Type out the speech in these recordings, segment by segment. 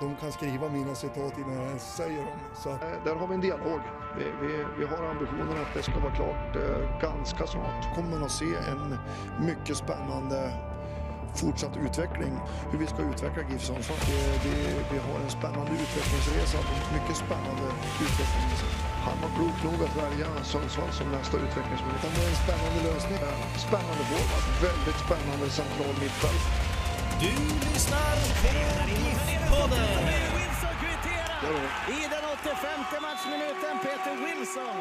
De kan skriva mina citat innan jag ens säger dem. Så Eh, Där har vi en dialog. Vi, vi, vi har ambitionen att det ska vara klart eh, ganska snart. kommer man att se en mycket spännande fortsatt utveckling. Hur vi ska utveckla GIF Sundsvall. Det- Vi har en spännande utvecklingsresa. Mycket spännande utveckling. Han var klok nog att välja Sundsvall som nästa utvecklingsmöjlighet. Utan det är en spännande lösning. Spännande forward, väldigt spännande central mittfält. Du lyssnar på GIF-podden. Wilson kvitterar i den 85 matchminuten. Peter Wilson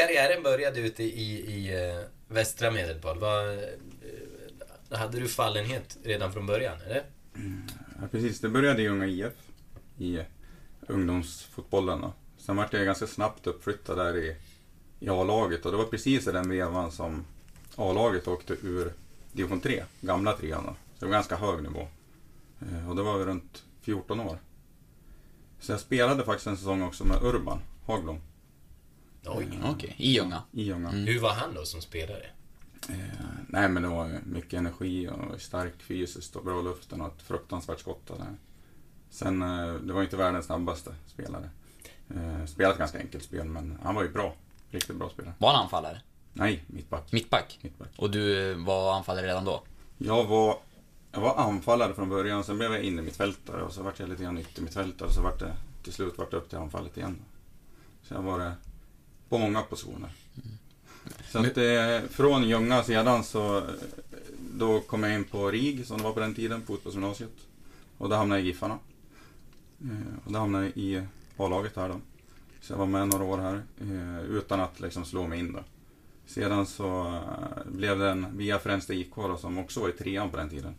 Karriären började ute i, i eh, västra Medelpad. Vad, eh, hade du fallenhet redan från början, eller? Ja, precis. Det började i Unga IF i eh, ungdomsfotbollen. Då. Sen vart jag ganska snabbt uppflyttad där i, i A-laget och det var precis i den vevan som A-laget åkte ur division 3, gamla trean. då. Så det var ganska hög nivå. Och det var runt 14 år. Så jag spelade faktiskt en säsong också med Urban Hagblom Oj. Okej, i Ljunga. i Ljunga. Hur var han då som spelare? Eh, nej men det var mycket energi och stark fysiskt och bra luften och ett fruktansvärt skott. Sen, eh, det var inte världens snabbaste spelare. Eh, spelat ganska enkelt spel men han var ju bra. Riktigt bra spelare. Var han anfallare? Nej, mittback. Mittback? mittback. Och du var anfallare redan då? Jag var, jag var anfallare från början, sen blev jag inne mittfältare och så vart jag lite grann yttermittfältare och så vart det till slut vart det upp till anfallet igen. Så jag var det på många positioner. Så att, eh, från Ljunga sedan så eh, då kom jag in på RIG som det var på den tiden, fotbollsgymnasiet. Och då hamnade jag i Giffarna. Eh, och då hamnade jag i A-laget här då. Så jag var med några år här eh, utan att liksom slå mig in då. Sedan så eh, blev det en via Fränsta IK då, som också var i trean på den tiden.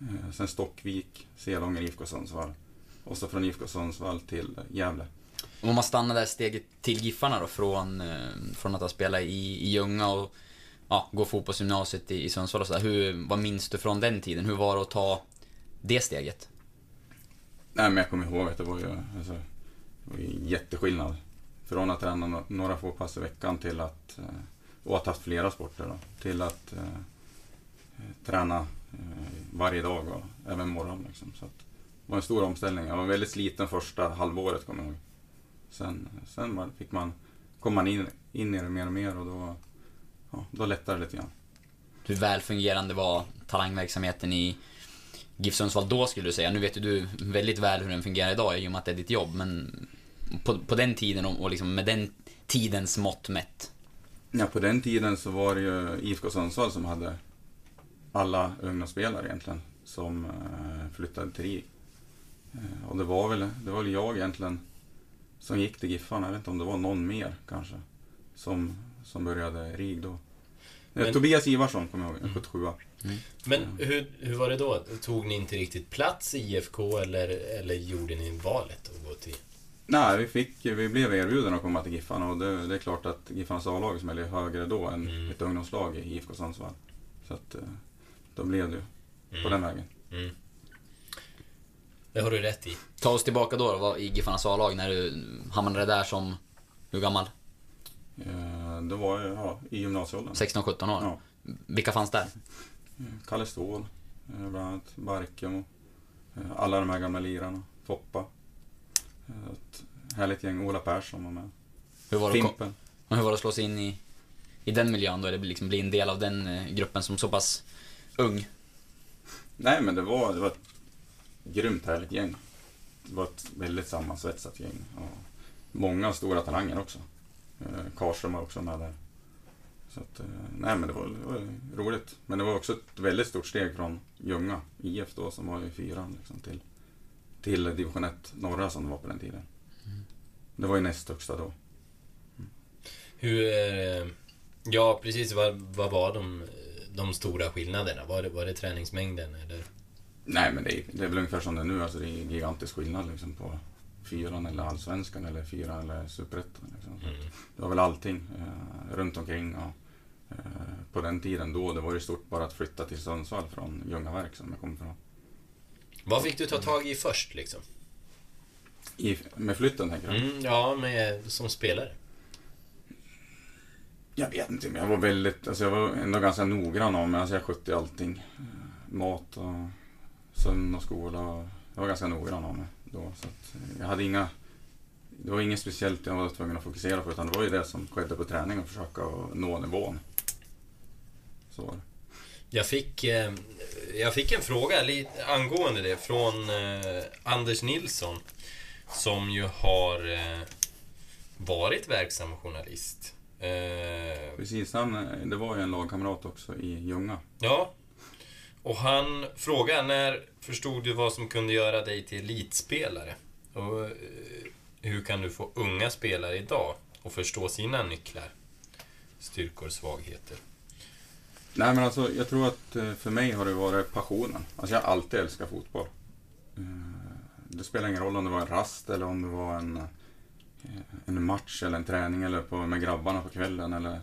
Eh, sen Stockvik, Selånger, IFK Sundsvall. Och så från IFK Sundsvall till Gävle. Om man stannar där steget till Giffarna då, från, eh, från att ha spelat i, i Ljunga och ja, gå fotbollsgymnasiet i, i Sundsvall och sådär. Hur, vad minns du från den tiden? Hur var det att ta det steget? Nej men jag kommer ihåg att det var ju, alltså, det var ju jätteskillnad. Från att träna några få pass i veckan till att, eh, och att ha haft flera sporter då, till att eh, träna eh, varje dag och även morgon. Liksom. Så att, det var en stor omställning. Jag var väldigt sliten första halvåret kommer jag ihåg. Sen, sen var- fick man, kom man in, in i det mer och mer och då, ja, då lättade det lite grann. Hur väl fungerande var talangverksamheten i GIF Sundsvall då skulle du säga? Nu vet ju du väldigt väl hur den fungerar idag i och med att det är ditt jobb, men på, på den tiden och, och liksom med den tidens mått mätt. Ja, på den tiden så var det ju IFK Sundsvall som hade alla ungdomsspelare egentligen som eh, flyttade till RIG. Eh, och det var, väl, det var väl jag egentligen som gick till Giffarna. Jag vet inte om det var någon mer kanske som, som började RIG då. Eh, Men- Tobias Ivarsson kommer jag ihåg, en 77 Men hur, hur var det då? Tog ni inte riktigt plats i IFK eller, eller gjorde ni valet att gå till... Nej, vi, fick, vi blev erbjudna att komma till Giffarna och det, det är klart att Giffarnas A-lag som är högre då än Mm. ett ungdomslag i IFK Sundsvall. Så att eh, då blev det ju på Mm. den vägen. Det har du rätt i. Ta oss tillbaka då, då i Giffarnas A-lag när du hamnade där som, hur gammal? Eh, Då var ja, i gymnasieåldern. 16-17 år? Ja. Vilka fanns där? Kalle Ståhl, eh, bland annat Barkemo. eh, Alla de här gamla lirarna. Foppa. Eh, Ett härligt gäng. Ola Persson var med. Hur var det, kom- Fimpen. och hur var det att slå sig in i, i den miljön då? Eller liksom bli en del av den gruppen som så pass ung? Nej men det var, det var ett grymt härligt gäng. Det var ett väldigt sammansvetsat gäng. Och många stora talanger också. Eh, Karlström var också med där. Så att, eh, nej men det var, det var roligt. Men det var också ett väldigt stort steg från Ljunga IF då som var i fyran liksom, till, till division 1 norra som det var på den tiden. Det var ju näst högsta då. Hur... eh, Ja, precis. Vad, vad var de, de stora skillnaderna? Var det, var det träningsmängden eller? Nej men det är, det är väl ungefär som det är nu. Alltså det är gigantisk skillnad liksom, på fyran eller allsvenskan eller fyran eller superettan. Liksom. Mm. Det var väl allting eh, runt omkring. Och, eh, på den tiden då, det var ju stort bara att flytta till Sundsvall från Ljungaverk som jag kom från. Vad fick du ta tag i först liksom? I, med flytten tänker jag. Mm, ja, med, som spelare. Jag vet inte, men jag var väldigt, alltså jag var ändå ganska noggrann om alltså jag skötte allting. Eh, Mat och sömn och skola. Jag var ganska noggrann om mig då. Så jag hade inga, det var inget speciellt jag var tvungen att fokusera på utan det var ju det som skedde på träning och försöka nå nivån. Så var det. Jag fick, eh, jag fick en fråga angående det från eh, Anders Nilsson. Som ju har eh, varit verksam journalist. Precis, han, det var ju en lagkamrat också i Ljunga. ja. Och han frågade när förstod du vad som kunde göra dig till elitspelare? Och eh, hur kan du få unga spelare idag att förstå sina nycklar? Styrkor, svagheter. Nej men alltså jag tror att eh, för mig har det varit passionen. Alltså jag har alltid älskat fotboll. Eh, det spelar ingen roll om det var en rast eller om det var en, en match eller en träning eller på, med grabbarna på kvällen. Eller,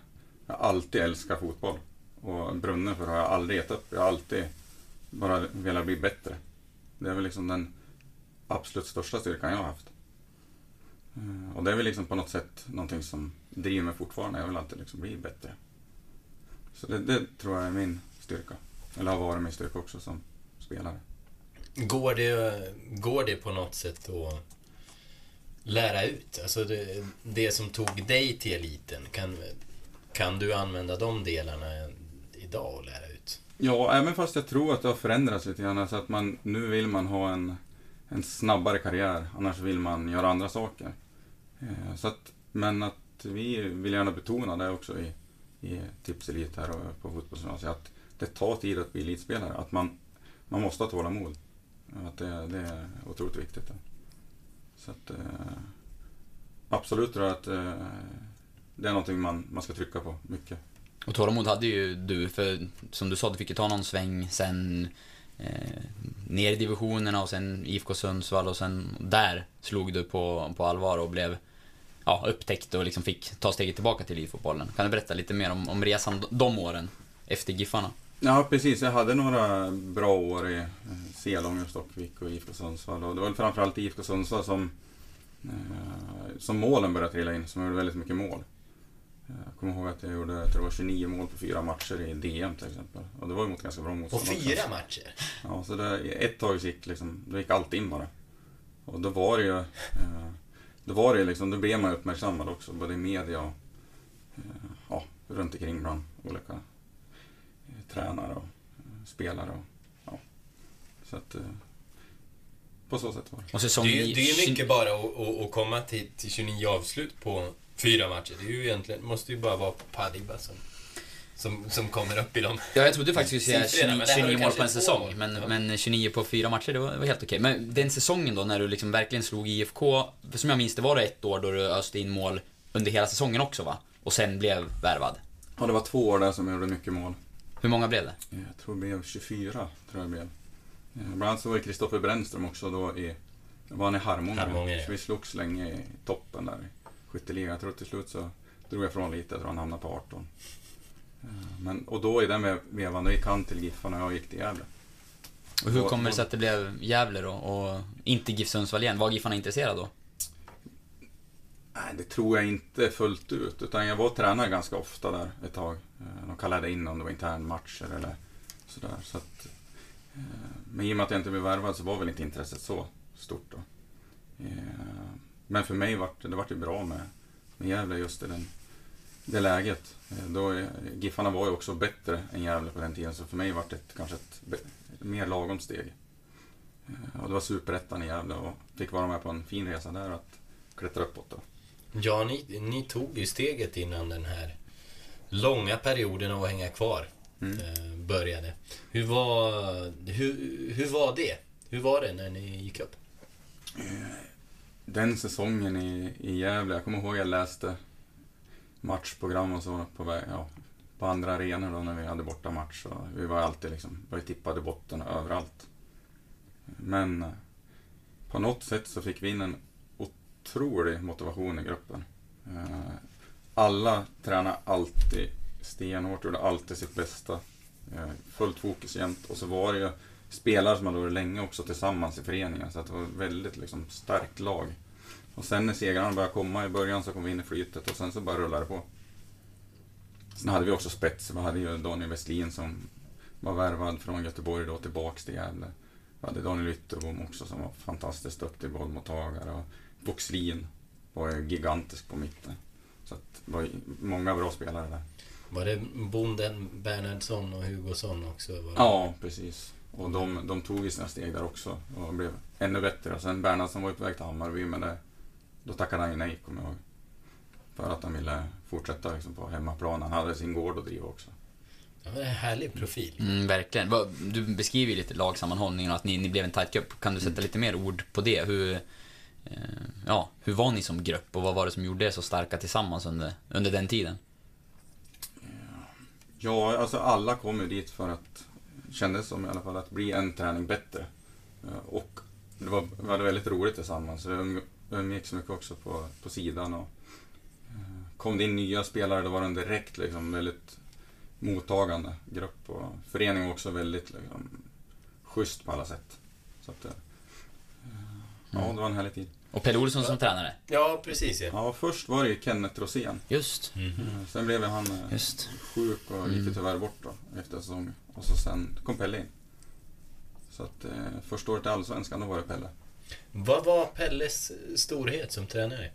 jag har alltid älskat fotboll. Och brunnen för det har jag aldrig gett upp. Jag har alltid bara velat bli bättre. Det är väl liksom den absolut största styrkan jag har haft. Eh, och det är väl liksom på något sätt någonting som driver mig fortfarande. Jag vill alltid liksom bli bättre. Så det, det tror jag är min styrka. Eller har varit min styrka också som spelare. Går det, går det på något sätt att lära ut? Alltså det, det som tog dig till eliten, kan, kan du använda de delarna idag att lära ut? Ja, även fast jag tror att det har förändrats lite grann. Alltså att man, nu vill man ha en, en snabbare karriär. Annars vill man göra andra saker. Eh, Så att, men att vi vill gärna betona det också i, i Tips Elit här och på fotbollsgymnasiet. Att det tar tid att bli elitspelare. Att man, man måste ha tålamod. Att det, det är otroligt viktigt. Så att, eh, absolut tror jag att eh, det är någonting man, man ska trycka på mycket. Och tålamod hade ju du, för som du sa, du fick ju ta någon sväng sen eh, ner i divisionerna och sen IFK Sundsvall och sen där slog du på, på allvar och blev ja, upptäckt och liksom fick ta steget tillbaka till elitfotbollen. Kan du berätta lite mer om, om resan de åren efter Giffarna? Ja, precis. Jag hade några bra år i eh, Selånger, Stockvik och IFK Sundsvall. Och det var väl framförallt IFK Sundsvall som, eh, som målen började trilla in, som gjorde väldigt mycket mål. Jag kommer ihåg att jag gjorde jag tror det var 29 mål på fyra matcher i DM till exempel. Och det var ju mot ganska bra På motstånd. också. fyra matcher? Ja, så det, ett tag gick, liksom, då gick allt in bara. Och då var det ju, eh, då var det ju liksom, då blev man ju uppmärksammad också, både i media och eh, ja, runt omkring bland olika eh, tränare och spelare. Och, ja. Så att, på så sätt var det. Och Det är, ju- det är ju mycket bara att, att, att komma till, till 29 avslut på fyra matcher. Det är ju egentligen, måste ju bara vara Padiba som, som, som kommer upp i dem. Ja, jag trodde faktiskt du skulle säga men 29, det här var 29 mål på en säsong. Men, Ja. men 29 på fyra matcher, det var, det var helt okej. Men den säsongen då, när du liksom verkligen slog IFK, för som jag minns det var det ett år då du öste in mål under hela säsongen också va? Och sen blev värvad. Ja, det var två år där som jag gjorde mycket mål. Hur många blev det? Jag tror det blev 24, tror jag blev. Eh, Bland annat så var Kristoffer Brännström också då i, var han i Harmånger. Harmånger, ja. Så vi slogs länge i toppen där skytteligan. Jag tror till slut så drog jag ifrån lite, jag tror han hamnade på 18. Eh, Men, och då i den ve- vevan, då gick han till Giffarna och jag gick till Gävle. Och hur kommer det sig att det blev Gävle då och inte GIF Sundsvall igen? Var Giffarna intresserade då? Nej, det tror jag inte fullt ut. Utan jag var tränare ganska ofta där ett tag. Eh, De kallade in om det var internmatcher eller sådär. Så att, eh, men i och med att jag inte blev värvad så var väl inte intresset så stort då. Men för mig var det, det vart bra med, med Gävle just i den, det läget. Eh, Då, Giffarna var ju också bättre än Gävle på den tiden så för mig var det ett, kanske ett, ett mer lagom steg. Eh, Och det var superettan i Gävle och fick vara med på en fin resa där att klättra uppåt då. Ja, ni, ni tog ju steget innan den här långa perioden av att hänga kvar Mm. eh, började. Hur var, hur, hur var det? Hur var det när ni gick upp? Den säsongen i, i Gävle, jag kommer ihåg jag läste matchprogram och så på, väg, ja, på andra arenor då när vi hade borta match. Och vi var alltid liksom, var tippade i botten överallt. Men eh, på något sätt så fick vi in en otrolig motivation i gruppen. Eh, alla tränade alltid stenhårt, gjorde alltid sitt bästa. Eh, fullt fokus jämt. Och så var det ju spelare som hade varit länge också tillsammans i föreningen. Så det var ett väldigt liksom, starkt lag. Och sen när segrarna började komma i början så kom vi in i flytet och sen så bara rullade det på. Sen hade vi också spets. Vi hade ju Daniel Westlin som var värvad från Göteborg då tillbaks till Gävle. Vi hade Daniel Ytterbom också som var fantastiskt duktig bollmottagare. Och Boxlin var ju gigantisk på mitten. Så det var många bra spelare där. Var det bonden Bernhardsson och Hugosson också? Ja, precis. Och de, de tog ju sina steg där också och blev ännu bättre. Och sen Bernhardsson var ju på väg till Hammarby, men det, då tackade han ju nej, kommer jag ihåg. För att han ville fortsätta liksom på hemmaplan. Han hade sin gård att driva också. Det var en härlig profil. Mm, verkligen. Du beskriver ju lite lagsammanhållningen och att ni, ni blev en tight grupp. Kan du sätta lite mer ord på det? Hur, eh, ja, hur var ni som grupp och vad var det som gjorde er så starka tillsammans under, under den tiden? Ja, alltså alla kom ju dit för att, kändes som i alla fall, att bli en träning bättre. Eh, Och det var, vi hade väldigt roligt tillsammans. Vi umg- umgicks mycket också på, på sidan. Och, eh, kom det in nya spelare, då var den direkt liksom väldigt mottagande grupp. Och föreningen var också väldigt liksom, schysst på alla sätt. Så att, eh, ja, det var en härlig tid. Och Pelle Olsson som tränare? Ja, precis ja. Ja, först var det ju Kenneth Rosén. Just. Eh, Sen blev han Just. sjuk och gick ju tyvärr bort då efter säsongen. Och så sen kom Pelle in. Så att eh, första året i Allsvenskan, då var det Pelle. Vad var Pelles storhet som tränare?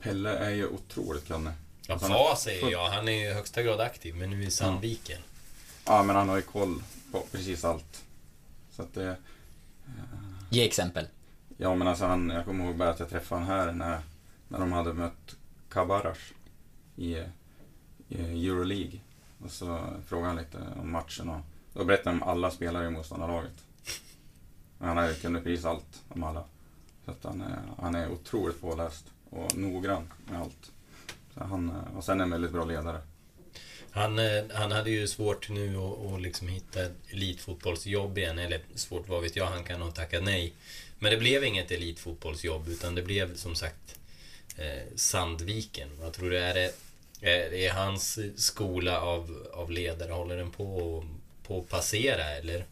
Pelle är ju otroligt kunnig. Ja, Alltså, han- säger jag. Han är ju i högsta grad aktiv, men nu i Sandviken. Ja, men han har ju koll på precis allt. Så att det... Ge exempel. Ja, men alltså han, jag kommer ihåg bara att jag träffade han här när, när de hade mött Kabarash i, i Euroleague. Och så frågade han lite om matchen och då berättade han om alla spelare i motståndarlaget. Han kunde precis allt om alla. Så att han, är, han är otroligt påläst och noggrann med allt. Så han, och sen är han en väldigt bra ledare. Han, eh, han hade ju svårt nu att, att liksom hitta ett elitfotbollsjobb igen. Eller svårt, vad vet jag, han kan ha tackat nej. Men det blev inget elitfotbollsjobb utan det blev som sagt eh, Sandviken. Vad tror du, är det är, är hans skola av, av ledare, håller den på, på att passera eller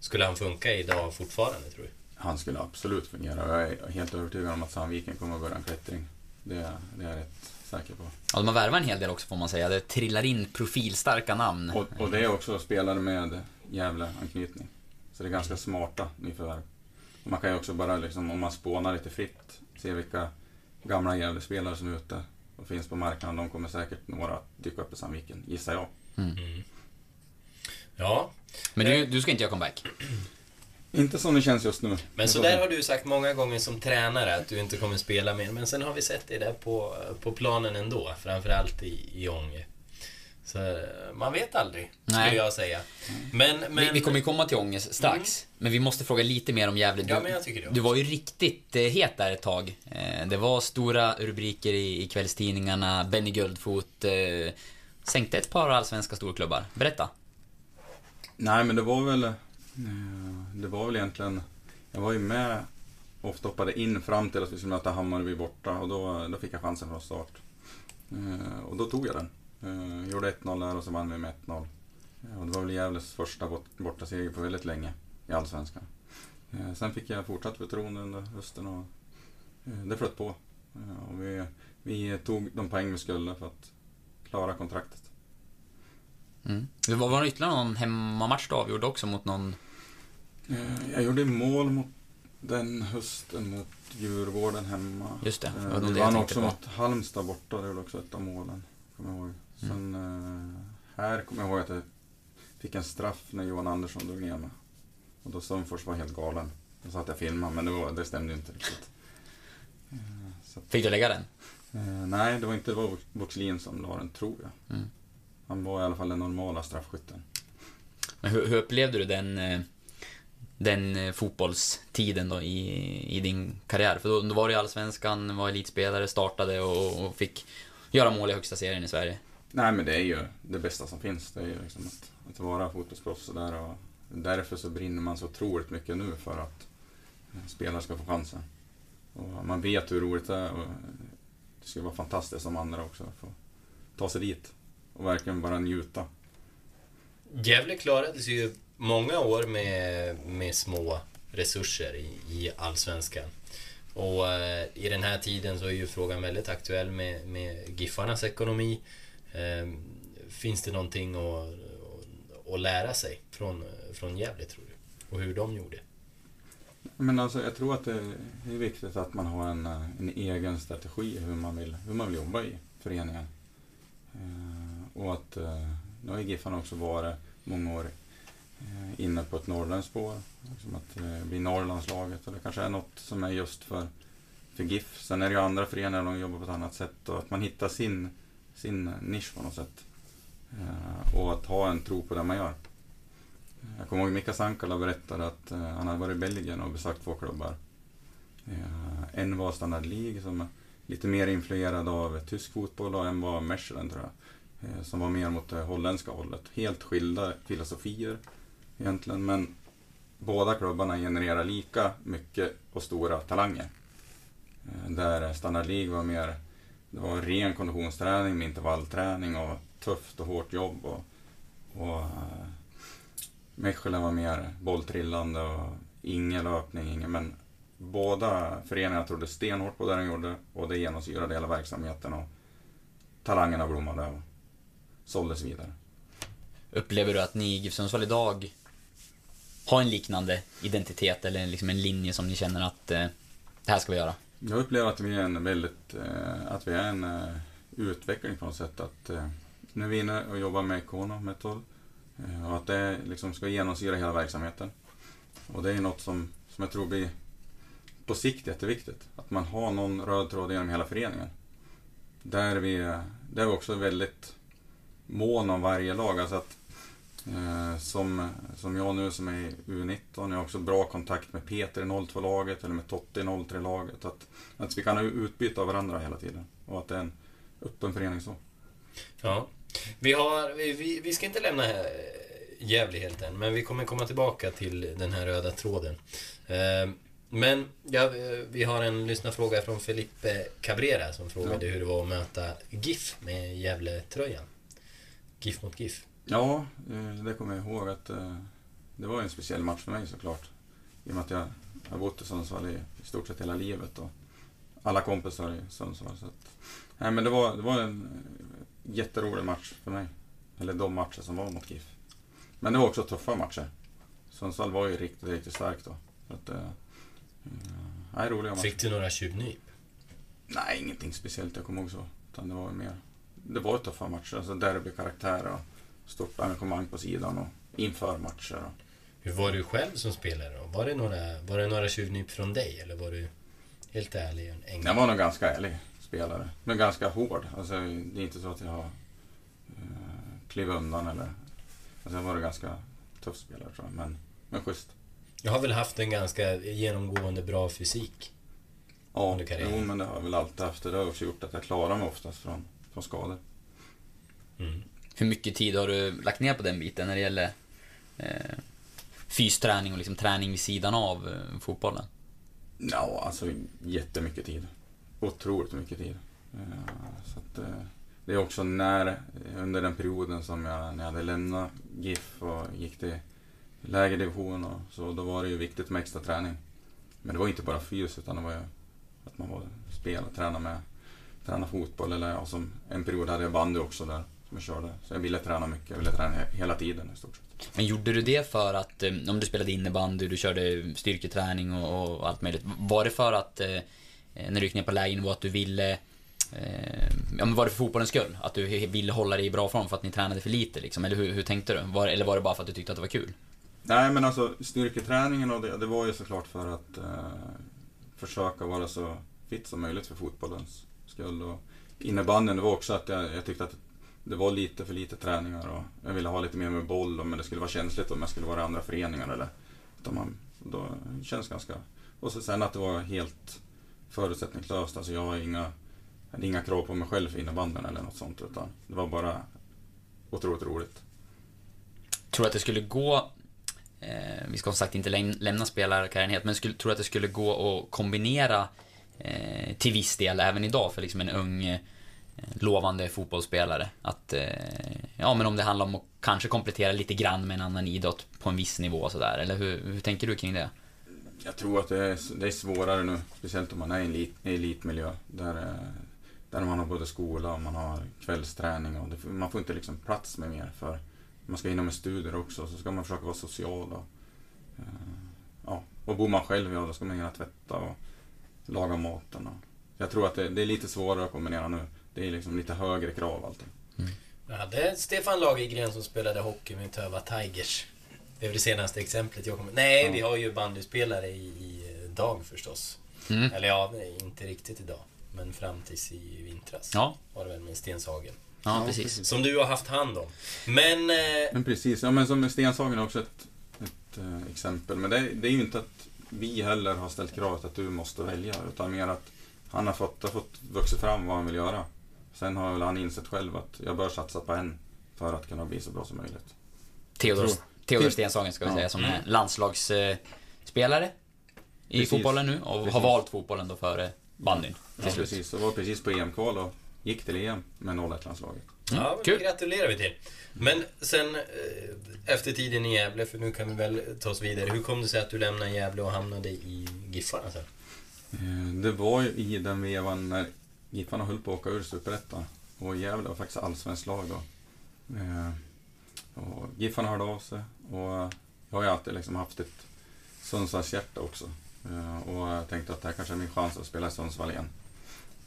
skulle han funka idag fortfarande tror du? Han skulle absolut fungera och jag är helt övertygad om att Sandviken kommer att börja en klättring. Det, det är jag rätt säker på. Ja, de har värvat en hel del också får man säga. Det trillar in profilstarka namn. Och, och det är också spelare med jävla anknytning. Så det är ganska smarta nyförvärv. Och Man kan ju också bara, liksom, om man spånar lite fritt, se vilka gamla Gävle-spelare som är ute och finns på marknaden. De kommer säkert några att dyka upp i Sandviken, gissar jag. Ja, Men du, du ska inte göra comeback? Inte som det känns just nu. men så där har du sagt många gånger som tränare att du inte kommer spela mer. Men sen har vi sett dig där på, på planen ändå, framförallt i, i Ånge. Eh, man vet aldrig, skulle Nej. jag säga. Men, men... Vi, vi kommer ju komma till Ånges strax. Men vi måste fråga lite mer om Gävle. Du, Ja, men jag tycker det du var ju riktigt het där ett tag. Eh, det var stora rubriker i, i kvällstidningarna. Benny Guldfot eh, sänkte ett par allsvenska storklubbar. Berätta. Nej, men det var väl... eh, Det var väl egentligen... Jag var ju med och stoppade in fram till att vi skulle möta Hammarby borta och då, då fick jag chansen från start. Och då tog jag den. Eh, Gjorde 1-0 där och så vann vi med 1-0. Eh, Och det var väl Gävles första bort- bortaseger på väldigt länge i Allsvenskan. Eh, Sen fick jag fortsatt förtroende under hösten och eh, det flöt på. Eh, Och vi, vi tog de poäng vi skulle för att klara kontraktet. Mm. Det var, var det ytterligare någon hemmamatch du avgjorde också mot någon... Jag gjorde mål mot den hösten mot Djurgården hemma. Just det, det var nog det jag tänkte också på. mot Halmstad borta, det var också ett av målen. Kommer jag ihåg. Sen eh, här kommer jag ihåg att jag fick en straff när Johan Andersson drog ner mig. Och då Sundfors var helt galen. Då satt jag och filmade, men det, var, det stämde inte riktigt. Eh, Så, att- Fick du lägga den? eh, nej, det var inte det var Boxlin som la den, tror jag. Mm. Han var i alla fall den normala straffskytten. Men hur, hur upplevde du den, den fotbollstiden då i, i din karriär? För då, då var du i Allsvenskan, var elitspelare, startade och, och fick göra mål i högsta serien i Sverige. Nej, men det är ju det bästa som finns. Det är ju liksom att, att vara fotbollsproffs och där och därför så brinner man så otroligt mycket nu för att eh, spelare ska få chansen. Och man vet hur roligt det är och det skulle vara fantastiskt om andra också får ta sig dit och verkligen bara njuta. Gävle klarade sig ju många år med, med små resurser i, i Allsvenskan. Och eh, i den här tiden så är ju frågan väldigt aktuell med, med Giffarnas ekonomi. Eh, finns det någonting att, att, lära sig från, från Gävle, tror du? Och hur de gjorde? Men alltså, jag tror att det är viktigt att man har en, en egen strategi hur man vill, hur man vill jobba i föreningen. Eh, och att eh, nu har ju också varit många år eh, inne på ett norrländskt spår. Liksom att eh, bli Norrlandslaget och det kanske är något som är just för, för GIF. Sen är det ju andra föreningar som jobbar på ett annat sätt och att man hittar sin, sin nisch på något sätt. Eh, och att ha en tro på det man gör. Jag kommer ihåg Mika Sankala berättade att eh, han hade varit i Belgien och besökt två klubbar. Eh, en var Standard League som är lite mer influerad av tysk fotboll och en var Mechelen tror jag. Eh, som var mer mot det holländska hållet. Helt skilda filosofier egentligen men båda klubbarna genererar lika mycket och stora talanger. Eh, där Standard League var mer det var ren konditionsträning med intervallträning och tufft och hårt jobb. Och, och eh, Mechelen var mer bolltrillande och ingen löpning, ingen, men båda föreningarna trodde stenhårt på det de gjorde och det genomsyrade hela verksamheten och talangerna blommade och såldes vidare. Upplever du att ni i GIF Sundsvall idag har en liknande identitet eller liksom en linje som ni känner att eh, det här ska vi göra? Jag upplever att vi är en väldigt, eh, att vi är en eh, utveckling på något sätt. Att, eh, nu är vi inne och jobbar med Kono Metal och att det liksom ska genomsyra hela verksamheten. Och det är något som, som jag tror blir på sikt jätteviktigt. Att man har någon röd tråd genom hela föreningen. Där vi, där är vi också väldigt mån om varje lag. Alltså att, som, som jag nu som är i U19, jag har också bra kontakt med Peter i 02-laget eller med Totte i 03-laget. Att, att vi kan ha utbyte av varandra hela tiden. Och att det är en öppen förening så. Ja. Vi, har, vi, vi, ska inte lämna eh, Gävle helt än, men vi kommer komma tillbaka till den här röda tråden. Eh, Men ja, eh, vi har en lyssnarfråga från Felipe Cabrera som frågade hur det var att möta GIF med Gävle-tröjan. GIF mot GIF. Ja, eh, det kommer jag ihåg att eh, det var en speciell match för mig såklart. I och med att jag har bott i Sundsvall i, i stort sett hela livet och alla kompisar i Sundsvall. Så att, nej, men det var, det var en jätterolig match för mig. Eller de matcher som var mot GIF. Men det var också tuffa matcher. Sundsvall var ju riktigt, riktigt starkt då. Så att, eh, nej, roliga matcher. Fick du några tjuvnyp? Nej, ingenting speciellt jag kommer ihåg så. Utan det var mer... Det var tuffa matcher. Alltså derbykaraktär och stort engagemang på sidan och inför matcher. Och... Hur var du själv som spelare då? Var det några, var det några tjuvnyp från dig? Eller var du helt ärlig? enkel? Jag var nog ganska ärlig spelare. Men ganska hård. Alltså, det är inte så att jag har uh, klivit undan eller... Alltså, jag var en ganska tuff spelare tror jag. Men, men schysst. Jag har väl haft en ganska genomgående bra fysik. Ja, jo, men det har jag väl alltid haft. Det har också gjort att jag klarar mig oftast från, från skador. Mm. Hur mycket tid har du lagt ner på den biten när det gäller eh, fysträning och liksom träning vid sidan av eh, fotbollen? Ja, alltså jättemycket tid. Otroligt mycket tid. Eh, Så att, eh, det är också när, under den perioden som jag, när jag hade lämnat GIF och gick till lägre division och så, då var det ju viktigt med extra träning. Men det var inte bara fys, utan det var ju att man var spelare, träna med, träna fotboll eller ja, som en period hade jag bandy också där som jag körde. Så jag ville träna mycket, jag ville träna he- hela tiden i stort sett. Men gjorde du det för att, eh, om du spelade innebandy, du körde styrketräning och, och allt möjligt. Var det för att, eh, när du gick ner på lägernivå, att du ville eh, Ja men var det för fotbollens skull? Att du ville hålla dig i bra form för att ni tränade för lite liksom? Eller hur, hur tänkte du? Var, eller var det bara för att du tyckte att det var kul? Nej men alltså styrketräningen och det, det var ju såklart för att eh, försöka vara så fit som möjligt för fotbollens skull. Och innebandyn det var också att jag, jag tyckte att det var lite för lite träningar och jag ville ha lite mer med boll men det skulle vara känsligt om jag skulle vara i andra föreningar eller utan man, då känns ganska... Och så sen att det var helt förutsättningslöst. Alltså jag har inga, hade inga krav på mig själv för innebandyn eller något sånt utan det var bara otroligt roligt. Tror du att det skulle gå, eh, vi ska som sagt inte lämna spelarkarriären helt, men skulle, tror du att det skulle gå att kombinera eh, till viss del även idag för liksom en ung eh, lovande fotbollsspelare? Att, eh, ja men om det handlar om att kanske komplettera lite grann med en annan idrott på en viss nivå och sådär, eller hur, hur tänker du kring det? Jag tror att det är, det är svårare nu, speciellt om man är i en elit, elitmiljö. Där, eh, där man har både skola och man har kvällsträning. Och det, man får inte liksom plats med mer. för Man ska hinna med studier också, så ska man försöka vara social. Och, eh, ja. och bor man själv, ja, då ska man hinna tvätta och laga maten. Och, jag tror att det, det är lite svårare att kombinera nu. Det är liksom lite högre krav alltid. Jag hade Stefan Lagergren som spelade hockey med Töva Tigers. Det är väl det senaste exemplet jag kommer... Nej, Ja. vi har ju bandyspelare i, i eh, dag förstås. Mm. Eller ja, inte riktigt idag. Men fram tills i vintras. Ja. Var det väl med Stenshagen. Ja, Ja, precis. Som du har haft hand om. Men... Eh, Men precis, ja, men som med Stenshagen är också ett, ett eh, exempel. Men det, det är ju inte att vi heller har ställt kravet att du måste välja, utan mer att han har fått, har fått vuxit fram vad han vill göra. Sen har väl han insett själv att jag bör satsa på en för att kunna bli så bra som möjligt. Theodor, Theodor Stenshagen ska vi Ja. säga, som är landslagsspelare i Precis. fotbollen nu och har Precis. valt fotbollen då före bandyn Ja, precis. Och var precis på EM-kval och gick till EM med 01-landslaget. ja, men kul. gratulerar vi till. Men sen eh, efter tiden i Gävle, för nu kan vi väl ta oss vidare. Hur kom det sig att du lämnade Gävle och hamnade i Giffarna sen? Eh, Det var ju i den vevan när Giffarna höll på att åka ur Superettan. Och Gävle var faktiskt allsvenskt lag då. Eh, Och Giffarna hörde av sig och jag har ju alltid liksom haft ett Sundsvallshjärta också. Eh, Och jag tänkte att det här kanske är min chans att spela i Sundsvall igen.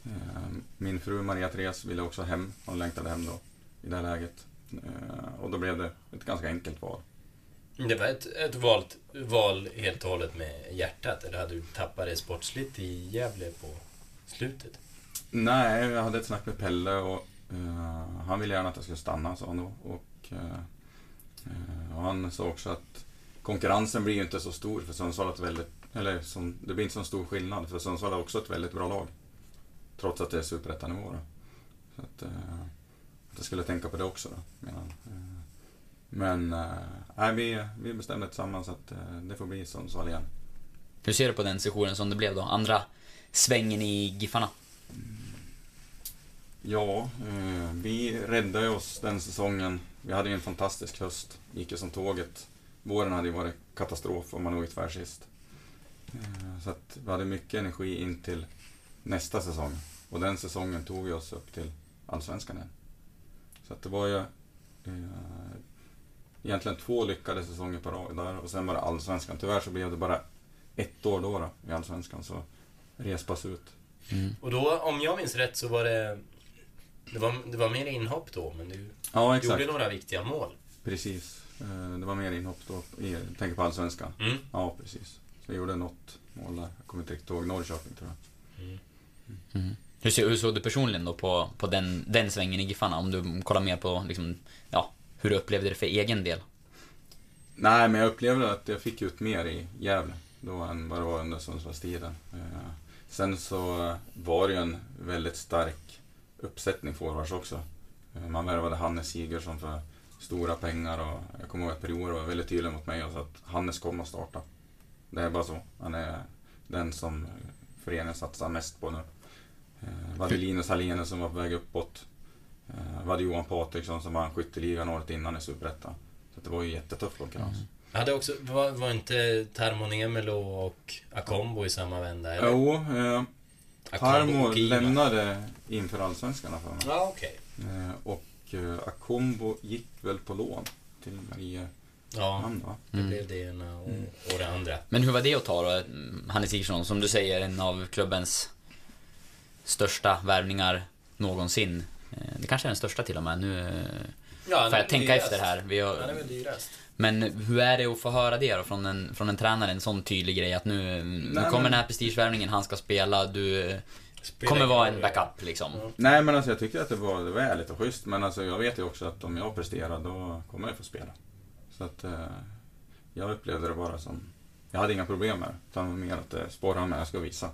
Eh, Min fru Maria Therese ville också hem, hon längtade hem då i det här läget. Eh, och då blev det ett ganska enkelt val. Det var ett, ett valt, val helt och hållet med hjärtat, eller hade du tappat det sportsligt i Gävle på slutet? Nej, jag hade ett snack med Pelle och eh, han ville gärna att jag skulle stanna, sa han då. Och, eh, eh, och han sa också att konkurrensen blir ju inte så stor för Sundsvall har ett väldigt, eller som, det blir inte så stor skillnad för Sundsvall har också ett väldigt bra lag. Trots att det är superettanivå då. Så att, eh, att jag skulle tänka på det också då. Eh, Men eh, nej, vi, vi bestämde tillsammans att eh, det får bli Sundsvall igen. Hur ser du på den sessionen som det blev då? Andra svängen i Giffarna? Ja, eh, vi räddade oss den säsongen. Vi hade ju en fantastisk höst. Gick ju som tåget. Våren hade ju varit katastrof om man låg tvärsist. Eh, så att vi hade mycket energi in till nästa säsong. Och den säsongen tog vi oss upp till Allsvenskan igen. Så att det var ju eh, egentligen två lyckade säsonger på rad där och sen var det Allsvenskan. Tyvärr så blev det bara ett år då, då i Allsvenskan, så respas ut. Och då, om jag minns rätt, så var det... Det var, det var mer inhopp då, men du Ja, exakt. gjorde några viktiga mål. Precis. Eh, Det var mer inhopp då, jag tänker på Allsvenskan. Mm. Ja, precis. Så jag gjorde något mål där. Jag kommer inte riktigt ihåg. Norrköping tror jag. Hur, ser, hur såg du personligen då på, på den, den svängen i Giffarna? Om du kollar mer på liksom, ja, hur du upplevde det för egen del? Nej, men jag upplevde att jag fick ut mer i Gävle då än vad det var under Sundsvallstiden. Eh, Sen så var det ju en väldigt stark uppsättning forwards också. Eh, Man värvade Hannes Sigurdsson för stora pengar och jag kommer ihåg att Prior var väldigt tydlig mot mig och sa att Hannes kommer att starta. Det är bara så. Han är den som föreningen satsar mest på nu. Eh, Vi hade Linus Hallenius som var på väg uppåt. Eh, Vi hade Johan Patriksson som vann skytteligan året innan i Superettan. Så det var ju jättetuff konkurrens. Också, var, var inte Tarmon Emelo och Akombo i samma vända? Eller? Jo, eh, Iva. lämnade inför Allsvenskan för mig. Ja, okej. Eh, och eh, Akombo gick väl på lån till Mariehamn Ja, va? det blev det ena och, och det andra. Men hur var det att ta då? Hannes Sigurdsson, som du säger, en av klubbens största värvningar någonsin. Eh, Det kanske är den största till och med. Nu eh, Ja, får jag tänka dyrast. efter här. Vi Han är har, väl dyrast. Men hur är det att få höra det då från en, från en tränare, en sån tydlig grej att nu, nu kommer men- den här prestigevärvningen, han ska spela, du eh, Spelar kommer vara en backup liksom. Nej men alltså jag tyckte att det var, det var ärligt och schysst. Men alltså jag vet ju också att om jag presterar då kommer jag få spela. Så att eh, jag upplevde det bara som, jag hade inga problem med det. Utan mer att det sporrade mig, jag ska visa.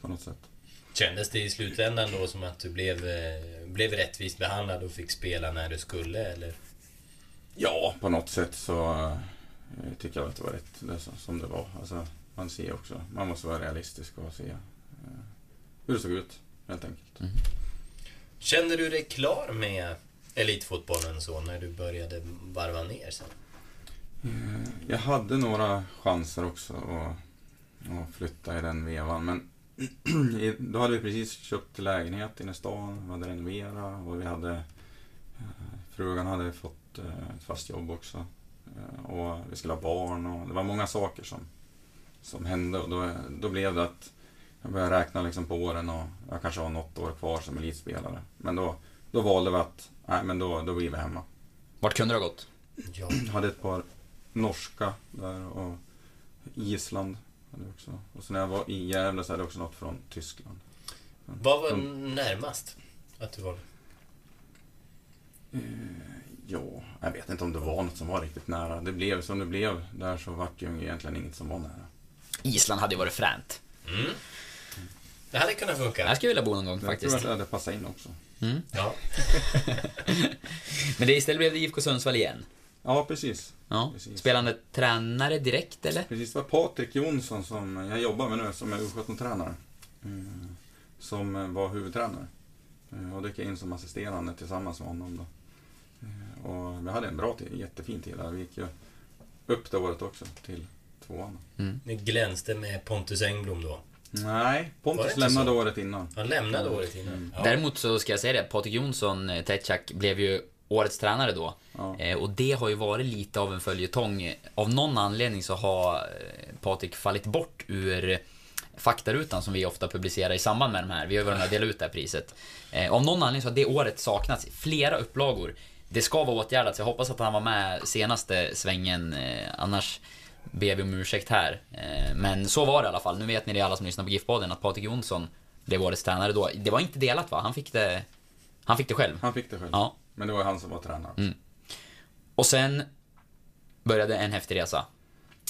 På något sätt. Kändes det i slutändan då som att du blev, eh, blev rättvist behandlad och fick spela när du skulle, eller? Ja, på något sätt så eh, tycker jag att det var rätt det som det var. Alltså, man ser också, man måste vara realistisk och se eh, hur det såg ut helt enkelt. Kände du dig klar med elitfotbollen så, när du började varva ner sen? Eh, Jag hade några chanser också att, att flytta i den vevan. Men då hade vi precis köpt lägenhet inne i stan, vi hade renoverat och vi hade frugan hade fått eh, ett fast jobb också. Eh, Och vi skulle ha barn och det var många saker som, som hände och då, då blev det att jag började räkna liksom på åren och jag kanske har något år kvar som elitspelare. Men då, då valde vi att, nej men då, då blir vi hemma. Vart kunde det ha gått? Ja. hade ett par norska där och Island hade jag också. Och så när jag var i Gävle så hade jag också något från Tyskland. Vad var Från- närmast att du var? Ja, jag vet inte om det var något som var riktigt nära. Det blev som det blev. Där så vart det ju egentligen inget som var nära. Island hade ju varit fränt. Mm. Det hade kunnat funka. Jag skulle vilja bo någon gång Jag tror faktiskt. att det hade passat in också. Ja. Men det istället blev det IFK Sundsvall igen. Ja, precis. Ja. Precis. Spelande tränare direkt eller? Precis, det var Patrik Jonsson som jag jobbar med nu som är U17-tränare. Mm, Som var huvudtränare. Eh, Och då gick jag in som assisterande tillsammans med honom då. Och vi hade en bra tid, jättefin tid där. Vi gick ju upp det året också till tvåan. Ni glänste med Pontus Engblom då. Nej, det Pontus lämnade så? året innan. Han lämnade året innan. Ja. Däremot så ska jag säga det, Patrik Jonsson, eh, Tetschak, blev ju årets tränare då. Ja. Eh, och det har ju varit lite av en följetong. Av någon anledning så har eh, Patrik fallit bort ur faktarutan som vi ofta publicerar i samband med de här. Vi har ju varit med och delat ut det här priset. Eh, av någon anledning så har det året saknats flera upplagor. Det ska vara åtgärdat, så jag hoppas att han var med senaste svängen. Eh, annars ber vi om ursäkt här. Eh, men så var det i alla fall. Nu vet ni det alla som lyssnar på GIF-podden att Patrik Jonsson blev årets tränare då. Det var inte delat va? Han fick det, han fick det själv. Han fick det själv. Ja. Men det var han som var tränare. Mm. Och sen började en häftig resa.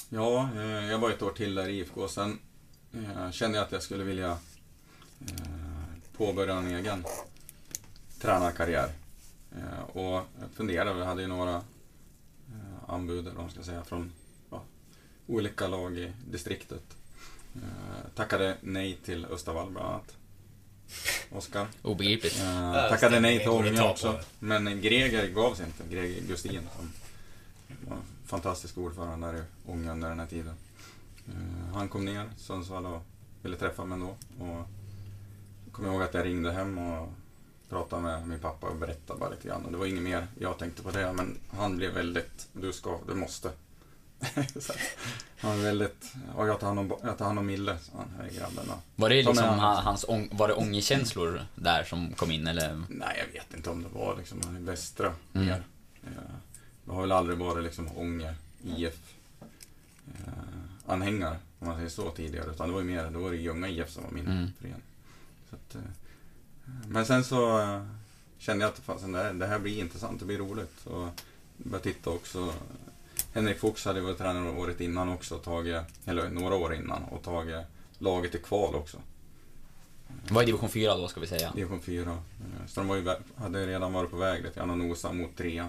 Ja, eh, jag var ett år till där i IFK. Sen kände jag att jag skulle vilja påbörja en egen tränarkarriär. Eh, och jag funderade, vi hade ju några eh, anbud, eller vad man ska säga, från ja, olika lag i distriktet. Eh, tackade nej till Östavall bland annat. Oskar. Obegripligt. Eh, tackade nej till Ånge också. Men Greger gav sig inte. Greger Gustin som var en fantastisk ordförande där i Ånge under den här tiden. Eh, han kom ner Sundsvall och ville träffa mig då. Och kommer ihåg att jag ringde hem och pratade med min pappa och berättade bara lite grann. Och det var inget mer jag tänkte på det, men han blev väldigt, du ska, du måste. Så han var väldigt, och jag tar hand om, jag tar hand om Mille, sa han, här grabben. Var det liksom honom. ha- hans ång, var det ångerkänslor där som kom in eller? Nej, jag vet inte om det var liksom i västra Mm. mer. Eh, Det har väl aldrig varit liksom Ånge IF eh, anhängare, om man säger så tidigare. Utan det var ju mer, då var det Ljunga IF som var min Mm. förening. Så att, eh, men sen så eh, kände jag att fasen, det, här, det här blir intressant, det blir roligt. Och började titta också. Henrik Fuchs hade varit tränare året innan också, tagit, eller några år innan, och tagit laget till kval också. Vad är division 4 då ska vi säga? Division 4. Eh, Så de var ju, hade redan varit på väg lite grann och nosa mot trean.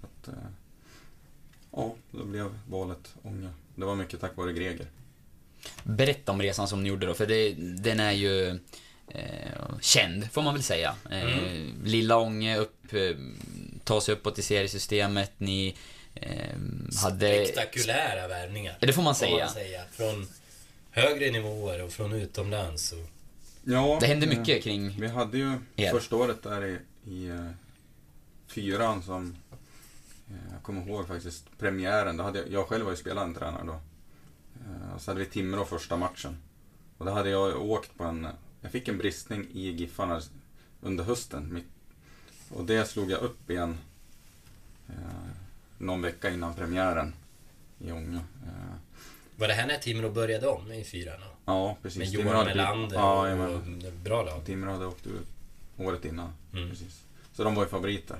Så att, eh, ja, då blev valet Ånge. Det var mycket tack vare Greger. Berätta om resan som ni gjorde då, för det, den är ju eh, känd, får man väl säga. Eh, Lilla Ånge upp, eh, ta sig uppåt i seriesystemet, ni eh, hade... Spektakulära värvningar. Ja, det får man får säga. säga. Från högre nivåer och från utomlands. Och... Ja, Det hände eh, mycket kring... Vi hade ju Er. första året där i, i fyran som jag kommer ihåg faktiskt premiären. Då hade jag, jag själv var ju spelande tränare då. Och så hade vi Timrå första matchen. Och då hade jag åkt på en... Jag fick en bristning i Giffarna under hösten. Och det slog jag upp igen eh, någon vecka innan premiären i Ånge. Eh, Var det här när Timrå började om i fyran? ja, precis. Med Johan Melander ja, och, och bra lag. Timrå hade åkt ut året innan. Mm. Precis. Så de var ju favoriter.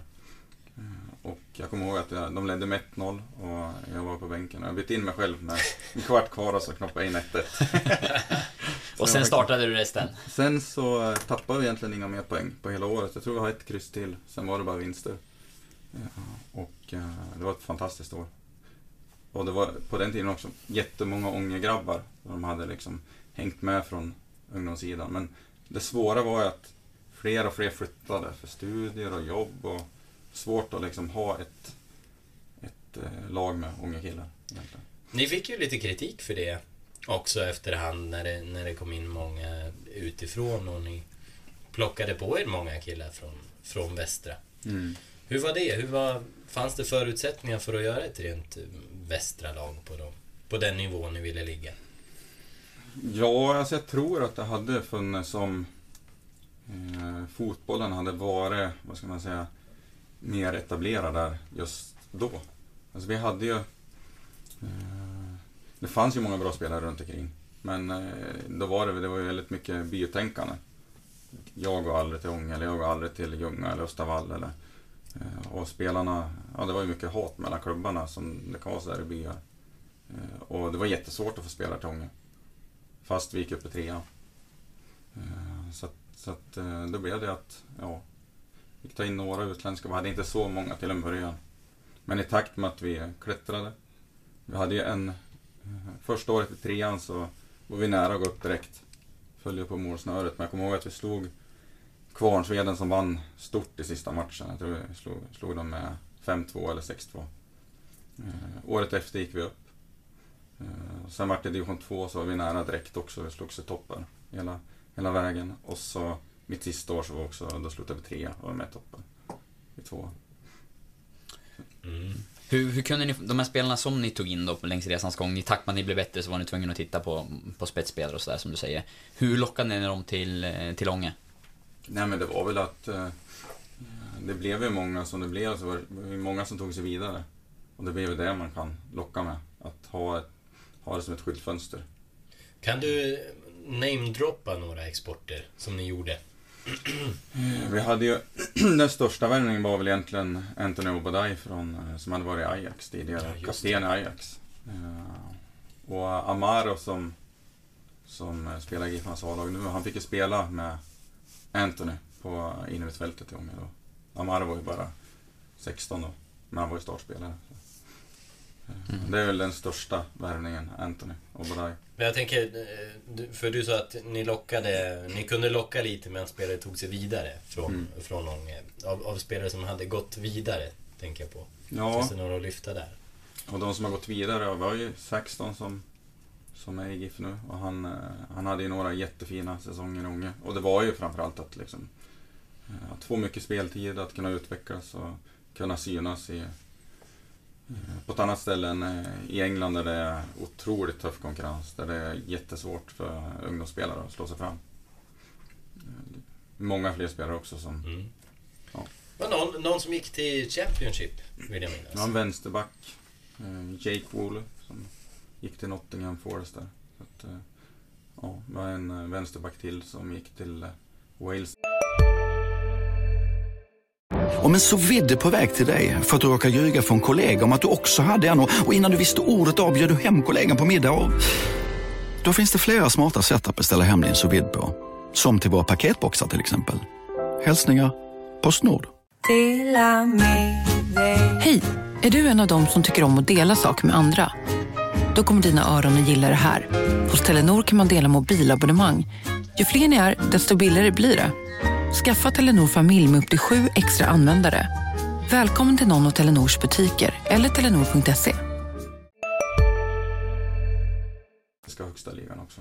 Eh, Och jag kommer ihåg att jag, de ledde med 1-0 och jag var på bänken. Jag bytte in mig själv med en kvart kvar och så knoppade jag in 1-1. Och sen startade du resten. Sen så eh, tappade vi egentligen inga mer poäng på hela året. Jag tror vi har ett kryss till. Sen var det bara vinster. Ja, Och eh, det var ett fantastiskt år. Och det var på den tiden också jättemånga Ångegrabbar. De hade liksom hängt med från ungdomssidan. Men det svåra var ju att fler och fler flyttade för studier och jobb. Och svårt att liksom ha ett, ett eh, lag med Ångekillar. egentligen. Ni fick ju lite kritik för det också efterhand när det, när det kom in många utifrån och ni plockade på er många killar från, från västra. Hur var det? Hur var, fanns det förutsättningar för att göra ett rent västra lag på, dem, på den nivån ni ville ligga? Ja, alltså jag tror att det hade funnits som eh, fotbollen hade varit, vad ska man säga, mer etablerad där just då. Alltså vi hade ju... Eh, det fanns ju många bra spelare runt omkring. Men eh, då var det, det var ju väldigt mycket bytänkande. Jag går aldrig till Ånge, eller jag går aldrig till Ljunga eller Östavall. Eller, eh, och spelarna, ja det var ju mycket hat mellan klubbarna som det kan vara sådär i byar. Eh, och det var jättesvårt att få spelare till Ånge. Fast vi gick upp i trean. Så, att, så att då blev det att, ja, vi fick ta in några utländska. Vi hade inte så många till en början. Men i takt med att vi klättrade. Vi hade ju en, Mhm. första året i trean så var vi nära att gå upp direkt. Följde på målsnöret. Men jag kommer ihåg att vi slog Kvarnsveden som vann stort i sista matchen. Jag tror vi slog, slog dem med 5-2 eller 6-2. Eh, året efter gick vi upp. Eh, Sen vart det division 2 så var vi nära direkt också. Vi slogs i toppen hela, hela vägen. Och så mitt sista år så var också, då slutade vi trea och var med i toppen. I två. Mm. Hur, hur kunde ni, de här spelarna som ni tog in då längs resans gång, i takt med att ni blev bättre så var ni tvungna att titta på, på spetsspelare och sådär som du säger. Hur lockade ni dem till, eh, till Ånge? Nej men det var väl att eh, det blev ju många som det blev, så var det många som tog sig vidare. Och det blev ju det man kan locka med. Att ha, ett, ha det som ett skyltfönster. Kan du namedroppa några exporter som ni gjorde? Vi hade ju, den största värvningen var väl egentligen Anthony Obadai från, eh, som hade varit i Ajax tidigare. Ja, kapten i Ajax. Eh, Och Amaro som, som eh, spelar i Giffarnas A-lag nu, han fick ju spela med Anthony på innermittfältet i Ånge då. Amaro var ju bara 16 då, men han var ju startspelare. Eh, Mm. Det är väl den största värvningen, Anthony Obadai. Men jag tänker, eh, för du sa att ni lockade, ni kunde locka lite men spelare tog sig vidare från, Mm. från Ånge. Av, av spelare som hade gått vidare, tänker jag på. Ja, Finns det några att lyfta där? och de som har gått vidare, vi har ju Saxton som som är i GIF nu. Och han, eh, han hade ju några jättefina säsonger i Ånge. Och det var ju framförallt att, liksom, eh, att få mycket speltid, att kunna utvecklas och kunna synas i, eh, på ett annat ställe än eh, i England där det är otroligt tuff konkurrens. Där det är jättesvårt för ungdomsspelare att slå sig fram. Eh, Många fler spelare också som... Mm. Ja. Var någon, någon som gick till Championship, vill jag minnas. Var en vänsterback, eh, Jake Woolley, som gick till Nottingham Forest där. Så att, ja, det var en vänsterback till som gick till Wales. Om en så vidde på väg till dig för att du råkar ljuga från kollega om att du också hade en och och innan du visste ordet av du hem kollegan på middag och... Då finns det flera smarta sätt att beställa hem din sous på. Som till våra paketboxar till exempel. Hälsningar Postnord. Hej! Är du en av dem som tycker om att dela saker med andra? Då kommer dina öron att gilla det här. Hos Telenor kan man dela mobilabonnemang. Ju fler ni är, desto billigare blir det. Skaffa Telenor familj med upp till sju extra användare. Välkommen till någon av Telenors butiker eller telenor.se. ska högsta ligan också.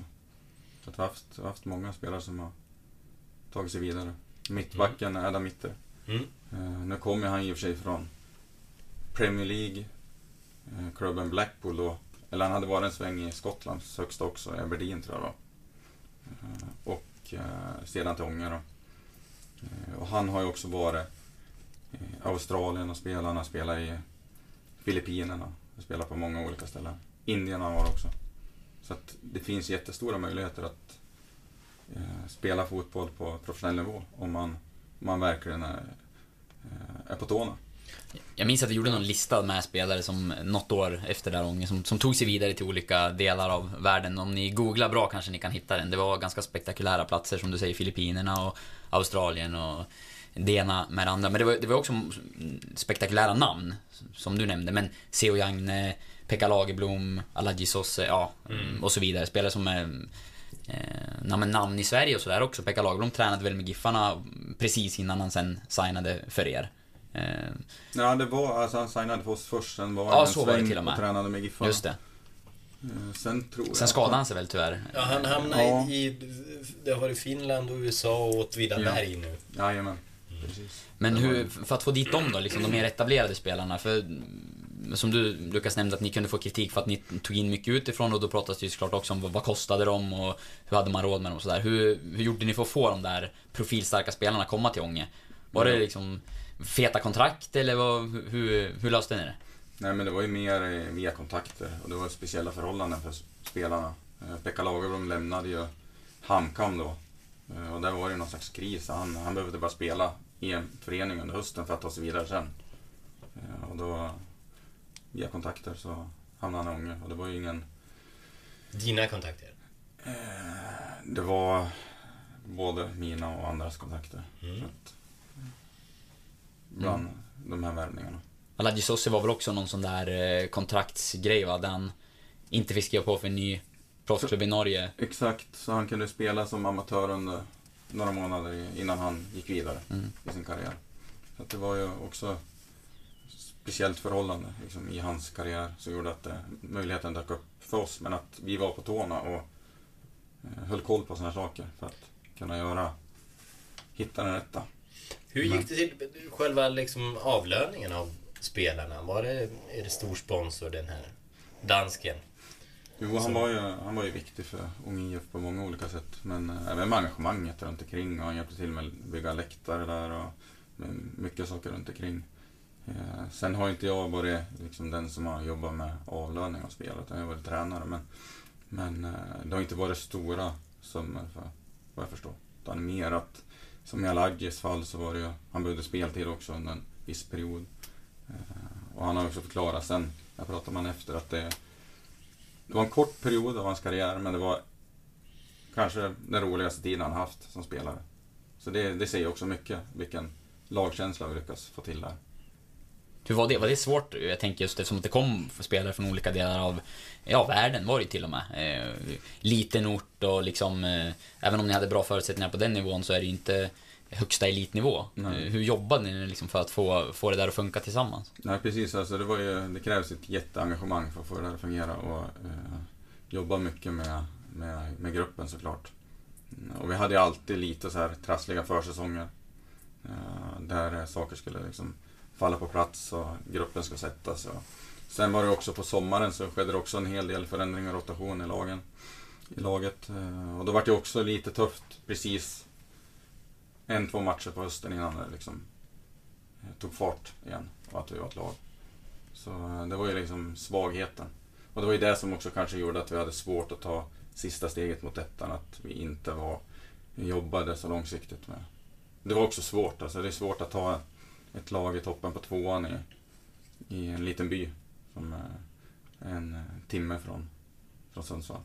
Så att vi har haft, vi har haft många spelare som har tagit sig vidare. Mittbacken är Adam Mitter. Mm. Eh, nu kommer han i och för sig från Premier League, eh, klubben Blackpool då. Eller han hade varit en sväng i Skottlands högsta också, Aberdeen tror jag var. Eh, och sedan till Ånge då. Eh, och han har ju också varit i Australien och spelat, han har spelat i Filippinerna. och Spelat på många olika ställen. Indien har han varit också. Så att det finns jättestora möjligheter att eh, spela fotboll på professionell nivå om man, om man verkligen är, eh, är på tårna. Jag minns att du gjorde någon lista med spelare som något år efter där som, som tog sig vidare till olika delar av världen. Om ni googlar bra kanske ni kan hitta den. Det var ganska spektakulära platser som du säger, Filippinerna och Australien och det ena med det andra. Men det var, det var också spektakulära namn, som du nämnde. Men Seo Jagne, Pekka Lagerblom, Aladji Sosse, ja, Mm. och så vidare. Spelare som är eh, namn i Sverige och sådär också. Pekka Lagerblom tränade väl med Giffarna precis innan han sen signade för er. Eh, Ja, det var, alltså han signade för oss först, sen var Ja, så var det till och med. och tränade med Giffarna. just det. Eh, Sen tror. Sen skadade han sig väl tyvärr. Ja, han hamnade Ja. i... Det har varit Finland och USA och Åtvidaberg nu. Jajamän, precis. Men hur, för att få dit dem då, liksom de mer etablerade spelarna, för mm, som du Lukas nämnde att ni kunde få kritik för att ni tog in mycket utifrån och då pratas det ju såklart också om vad, kostade de och hur hade man råd med dem och sådär. Hur, hur gjorde ni för att få de där profilstarka spelarna komma till Ånge? Var det liksom feta kontrakt eller vad, hur, hur löste ni det? Nej men det var ju mer eh, via kontakter och det var speciella förhållanden för spelarna. Eh, Pekka Lagerblom lämnade ju HamKam då. Eh, Och där var det ju någon slags kris. Han, han behövde bara spela i en förening under hösten för att ta sig vidare sen. Eh, Och då, via kontakter så hamnade han i Ånge och det var ju ingen... Dina kontakter. Eh, Det var både mina och andras kontakter. Mm. Bland de här värvningarna. Aladji Sossi var väl också någon sån där eh, kontraktsgrej va, där han inte fick skriva på för en ny proffsklubb i Norge. Exakt, så han kunde spela som amatör under några månader innan han gick vidare Mm. i sin karriär. Så att det var ju också speciellt förhållande liksom, i hans karriär som gjorde att eh, möjligheten dök upp för oss. Men att vi var på tårna och eh, höll koll på sådana saker för att kunna göra, hitta den rätta. Hur gick det till själva liksom avlöningen av spelarna? Var det, är det stor sponsor den här dansken? Jo, han var, ju, han var ju viktig för Ung IF på många olika sätt. Men eh, även med engagemanget runt omkring och han hjälpte till med att bygga läktare där och mycket saker runt omkring. Eh, sen har inte jag varit liksom den som har jobbat med avlöning av spelare, utan jag har varit tränare. Men, men eh, det har inte varit stora summor för vad jag förstår. Utan mer att, som i Alagis fall så var det ju, han behövde speltid också under en viss period. Eh, och han har också förklarat sen, jag pratade med honom efter, att det det var en kort period av hans karriär, men det var kanske den roligaste tiden han haft som spelare. Så det, det säger också mycket, vilken lagkänsla vi lyckas få till där. Hur var det? Var det svårt? Jag tänker just eftersom att det kom spelare från olika delar av ja, världen var det till och med. Eh, liten ort och liksom, eh, även om ni hade bra förutsättningar på den nivån så är det ju inte högsta elitnivå. Nej. Eh, hur jobbade ni liksom för att få, få det där att funka tillsammans? Nej, precis. Alltså, det, var ju, det krävs ett jätteengagemang för att få det här att fungera. Och, eh, jobba mycket med, med, med gruppen såklart. Mm, Och vi hade ju alltid lite så här trassliga försäsonger. eh, Där saker skulle liksom falla på plats och gruppen ska sättas. Och sen var det också på sommaren så skedde det också en hel del förändringar och rotation i lagen. I laget. Eh, och då var det också lite tufft precis en, två matcher på hösten innan det liksom eh, tog fart igen och att vi var ett lag. Så eh, det var ju liksom svagheten. Och det var ju det som också kanske gjorde att vi hade svårt att ta sista steget mot ettan. Att vi inte var, vi jobbade så långsiktigt med. Det var också svårt. Alltså det är svårt att ta ett lag i toppen på tvåan i, i en liten by som är en eh, timme från, från Sundsvall.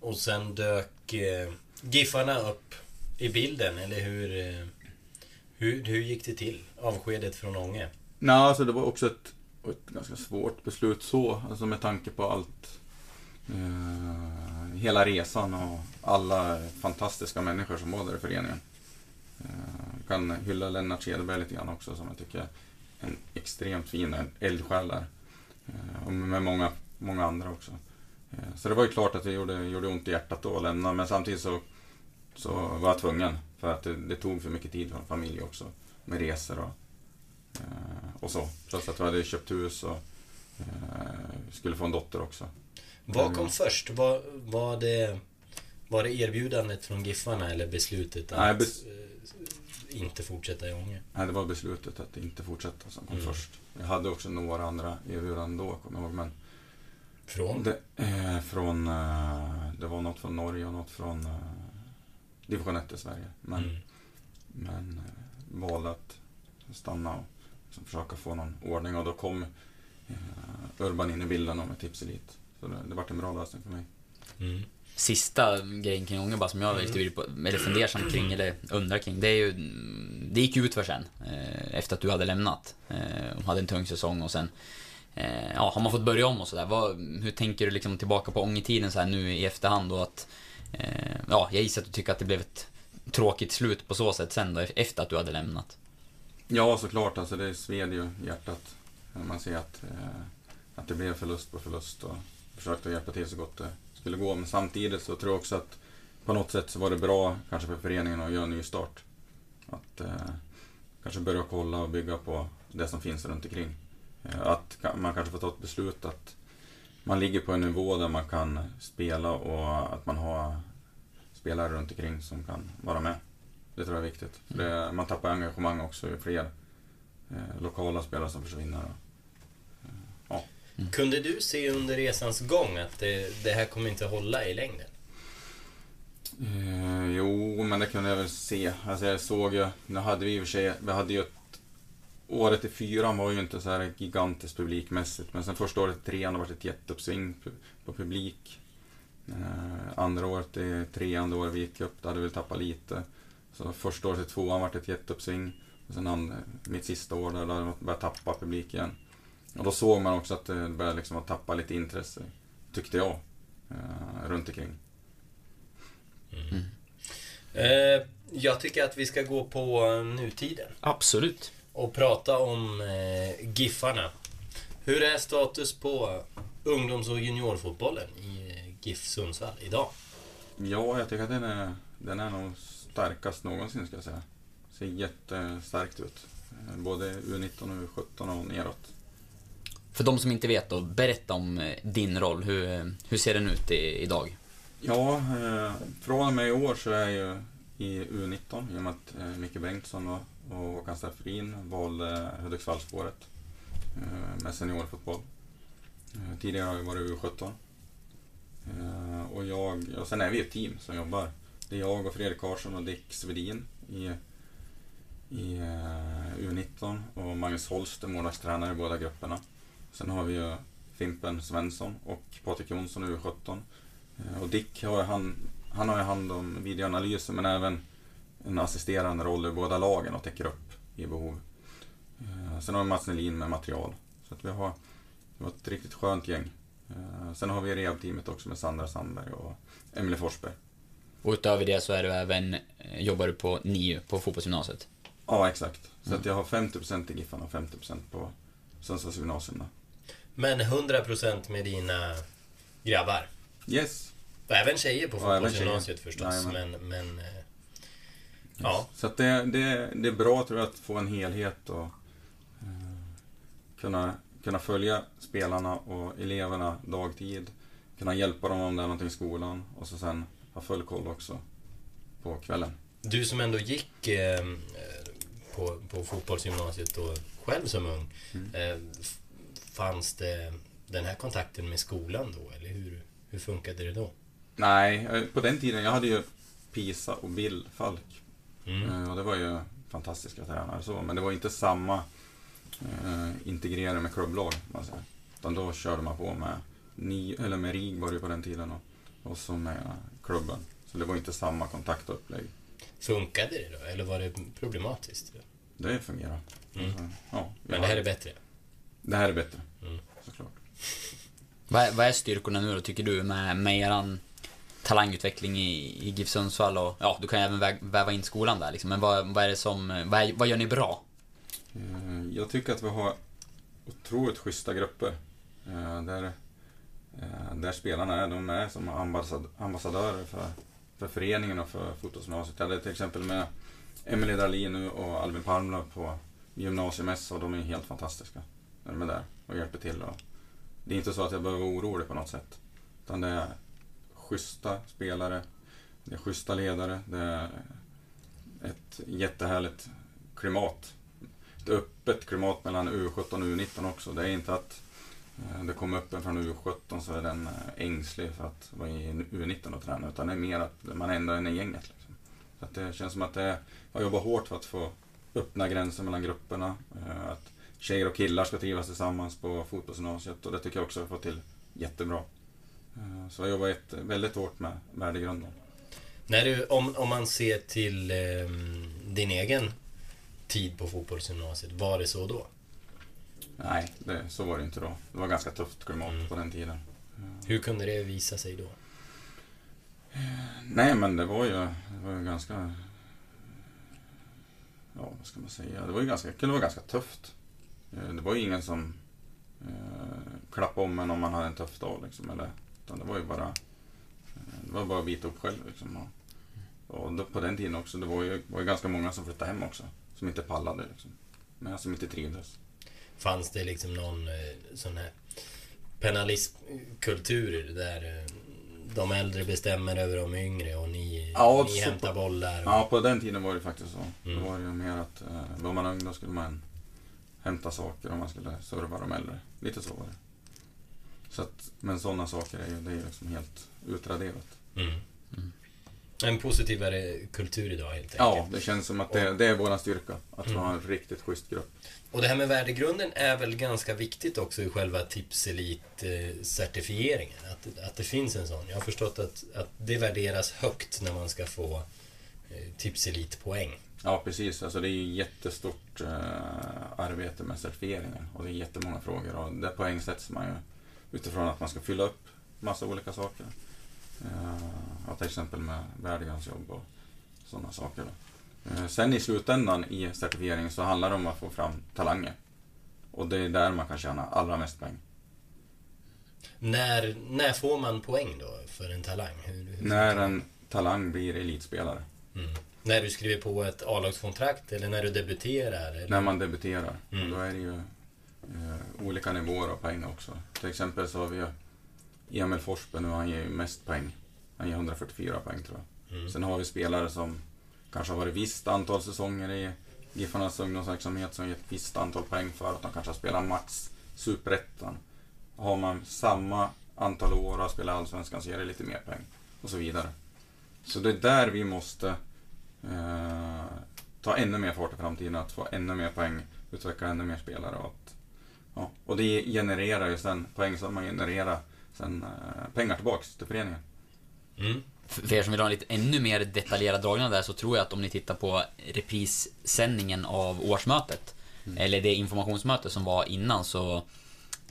Och sen dök eh, Giffarna upp i bilden, eller hur, eh, hur, hur gick det till? Avskedet från Ånge? Nej, alltså det var också ett, ett ganska svårt beslut så, alltså med tanke på allt. Eh, hela resan och alla fantastiska människor som var där i föreningen. Eh, kan hylla Lennart Cederberg lite grann också som jag tycker är en extremt fin eldsjäl där. Eh, och med många, många andra också. Eh, så det var ju klart att det gjorde, gjorde ont i hjärtat då att lämna, men samtidigt så, så var jag tvungen. För att det, det tog för mycket tid från familj också. Med resor och Eh, och så. Plus att vi hade köpt hus och skulle få en dotter också. Vad kom Mm. först? Var, var, det, var det erbjudandet från Giffarna eller beslutet att Nej, bes- inte fortsätta i Ånge? Nej, det var beslutet att inte fortsätta som kom Mm. först. Jag hade också några andra erbjudanden då, kommer jag ihåg. Men Från? det, eh, från, eh, det var något från Norge och något från eh, division 1 i Sverige. Men, Mm. men eh, valde att stanna och liksom försöka få någon ordning. Och då kom eh, Urban in i bilden med Tipselit. Så det, det vart en bra lösning för mig. Mm. Sista grejen kring Ånge bara som jag är lite virrig på, eller fundersam kring, eller undrar kring, det är ju... Det gick ut för sen, eh, efter att du hade lämnat. Eh, och hade en tung säsong och sen... Eh, ja, har man fått börja om och sådär, hur tänker du liksom tillbaka på Ångetiden så här nu i efterhand och att... Eh, ja, jag gissar att du tycker att det blev ett tråkigt slut på så sätt sen då, efter att du hade lämnat. Ja, såklart. Alltså, det sved ju hjärtat när man ser att, eh, att det blev förlust på förlust och försökte hjälpa till så gott det skulle gå. Men samtidigt så tror jag också att på något sätt så var det bra kanske för föreningen att göra en ny start. Att eh, kanske börja kolla och bygga på det som finns runt omkring. Eh, att man kanske får ta ett beslut att man ligger på en nivå där man kan spela och att man har spelare runt omkring som kan vara med. Det tror jag är viktigt. För det, man tappar engagemang också ju fler eh, lokala spelare som försvinner. Och, kunde du se under resans gång att det, det här kommer inte hålla i längden? eh, jo, men det kunde jag väl se. Alltså jag såg ju, nu hade vi i och för sig, vi hade ju ett Året i fyran var ju inte så här gigantiskt publikmässigt, men sen första året i trean har det varit ett jätteuppsving på publik. Eh, andra året i trean, då vi gick upp, då hade vi tappat lite. Så första året i tvåan var det ett jätteuppsving. Och sen and, mitt sista år där, då hade vi börjat tappa publik igen. Och då såg man också att det började liksom att tappa lite intresse, tyckte jag, eh, runt omkring. Eh, jag tycker att vi ska gå på eh, nutiden Absolut. och prata om eh, Giffarna. Hur är status på ungdoms och juniorfotbollen i eh, GIF Sundsvall idag? Ja, jag tycker att den är, den är nog starkast någonsin ska jag säga. Ser jättestarkt ut. Eh, Både U19 och U17 och neråt. För de som inte vet då, berätta om eh, din roll. Hur, eh, hur ser den ut i, idag? Ja, eh, från och med i år så är jag ju i U19 i och med att eh, Micke Bengtsson och, och Håkan Staffelin valde Hudiksvallsspåret eh, med seniorfotboll. Eh, tidigare har jag varit U17. Eh, och jag, och sen är vi ett team som jobbar. Det är jag och Fredrik Karlsson och Dick Svedin i, i eh, U19 och Magnus Holst är målvaktstränare i båda grupperna. Sen har vi ju Fimpen Svensson och Patrik Jonsson i U17. Eh, Och Dick har han, han har ju hand om videoanalyser men även en assisterande roll i båda lagen och täcker upp i behov. Eh, Sen har vi Mats Nelin med material. Så att vi har, vi har ett riktigt skönt gäng. Eh, Sen har vi rehabteamet också med Sandra Sandberg och Emelie Forsberg. Och utöver det så är du även, jobbar du på NIU, på fotbollsgymnasiet. Ja, exakt. Så att jag har 50% i Giffarna och 50% på Sundsvalls gymnasium. Men 100% med dina grabbar. Yes. Och även tjejer på fotbollsgymnasiet förstås. Jajamän. Men, men eh, ja. Så att det, det, det är bra tror jag att få en helhet och eh, kunna, kunna följa spelarna och eleverna dagtid. Kunna hjälpa dem om det är någonting i skolan och så sen ha full koll också på kvällen. Du som ändå gick eh, på, på fotbollsgymnasiet då, själv som ung. Mm. Fanns det den här kontakten med skolan då? Eller hur, hur funkade det då? Nej, eh, på den tiden, jag hade ju Pisa och Bill Falk. Mm. Eh, Och det var ju fantastiska tränare så, men det var inte samma eh, integrering med klubblag, säger. Utan då körde man på med, ni, eller med RIG var det på den tiden och, och så med klubben. Så det var inte samma kontakt och upplägg. Funkade det då? Eller var det problematiskt? Det fungerar. Mm. Alltså, ja, Men det här är bättre? Det här är bättre, Mm. såklart. Vad är, vad är styrkorna nu då, tycker du, med, med eran talangutveckling i, i GIF Sundsvall och ja, du kan ju även vä- väva in skolan där liksom. Men vad, vad är det som, vad, är, vad gör ni bra? Eh, Jag tycker att vi har otroligt schyssta grupper. eh, Där, eh, där spelarna är, de är som ambassad, ambassadörer för, för föreningen och för fotbollsgymnasiet. Jag hade till exempel med Emelie Dahlin nu och Albin Palmlöv på gymnasiemässa och de är helt fantastiska. När de är där och hjälper till. Och det är inte så att jag behöver vara orolig på något sätt. Utan det är schyssta spelare, det är schyssta ledare, det är ett jättehärligt klimat ett öppet klimat mellan U17 och U19 också. Det är inte att eh, det kommer upp en från U17 så är den eh, ängslig för att vara i U19 och träna. Utan det är mer att man ändå är i gänget. Liksom. Så att det känns som att det, jag jobbar hårt för att få öppna gränser mellan grupperna. Eh, att tjejer och killar ska trivas tillsammans på fotbollsgymnasiet och det tycker jag också jag får till jättebra. Eh, Så jag jobbar ett, väldigt hårt med värdegrunden. När du, om, om man ser till eh, din egen tid på fotbollsgymnasiet, var det så då? Nej, det, så var det inte då. Det var ganska tufft klimat Mm. på den tiden. Hur kunde det visa sig då? Nej, men det var ju, det var ju ganska... Ja, vad ska man säga? Det var ju ganska, kunde vara ganska tufft. Eh, Det var ju ingen som eh, klappade om en om man hade en tuff dag. Liksom, eller, utan det var ju bara, eh, det var bara att bita upp själv. Liksom, och, och då, på den tiden också, det var ju, var ju ganska många som flyttade hem också. Som inte pallade. Liksom, men som inte trivdes. Fanns det liksom någon eh, sån här penalismkultur där de äldre bestämmer över de yngre och ni, Ja, ni hämtar på- bollar? Och, Ja, på den tiden var det faktiskt så. Mm. Då var det ju mer att eh, var man ung då skulle man hämta saker och man skulle serva de äldre. Lite så var det. Så att, men sådana saker är ju, det är liksom helt utraderat. Mm. En positivare kultur idag helt enkelt. Ja, det känns som att det, det är våran styrka. Att Mm. har en riktigt schysst grupp. Och det här med värdegrunden är väl ganska viktigt också i själva Tipselit-certifieringen. Att, att det finns en sån. Jag har förstått att, att det värderas högt när man ska få eh, Tipselit-poäng. Ja, precis. Alltså det är ju jättestort eh, arbete med certifieringen och det är jättemånga frågor och det poängsätts man ju utifrån att man ska fylla upp massa olika saker. Eh, till exempel med värdegrundsjobb och sådana saker. Eh, sen i slutändan i certifieringen så handlar det om att få fram talanger. Och det är där man kan tjäna allra mest poäng. När, när får man poäng då för en talang? Hur, hur När en talang blir elitspelare. Mm. När du skriver på ett A-lagskontrakt eller när du debuterar? Eller? När man debuterar. Mm. Då är det ju eh, olika nivåer av poäng också. Till exempel så har vi Emil Forsberg nu, han ger ju mest poäng. Han ger 144 poäng tror jag. Mm. Sen har vi spelare som kanske har varit visst antal säsonger i Giffarnas ungdomsverksamhet som ger ett visst antal poäng för att de kanske har spelat match, Superettan. Har man samma antal år och har spelat Allsvenskan så ger det lite mer poäng. Och så vidare. Så det är där vi måste eh, ta ännu mer fart i framtiden, att få ännu mer poäng, utveckla ännu mer spelare. Och, att, ja, och det genererar ju sen, poäng som man genererar sen eh, pengar tillbaks till föreningen. Mm. För er som vill ha en lite ännu mer detaljerad dragning där så tror jag att om ni tittar på reprissändningen av årsmötet, eller det informationsmöte som var innan så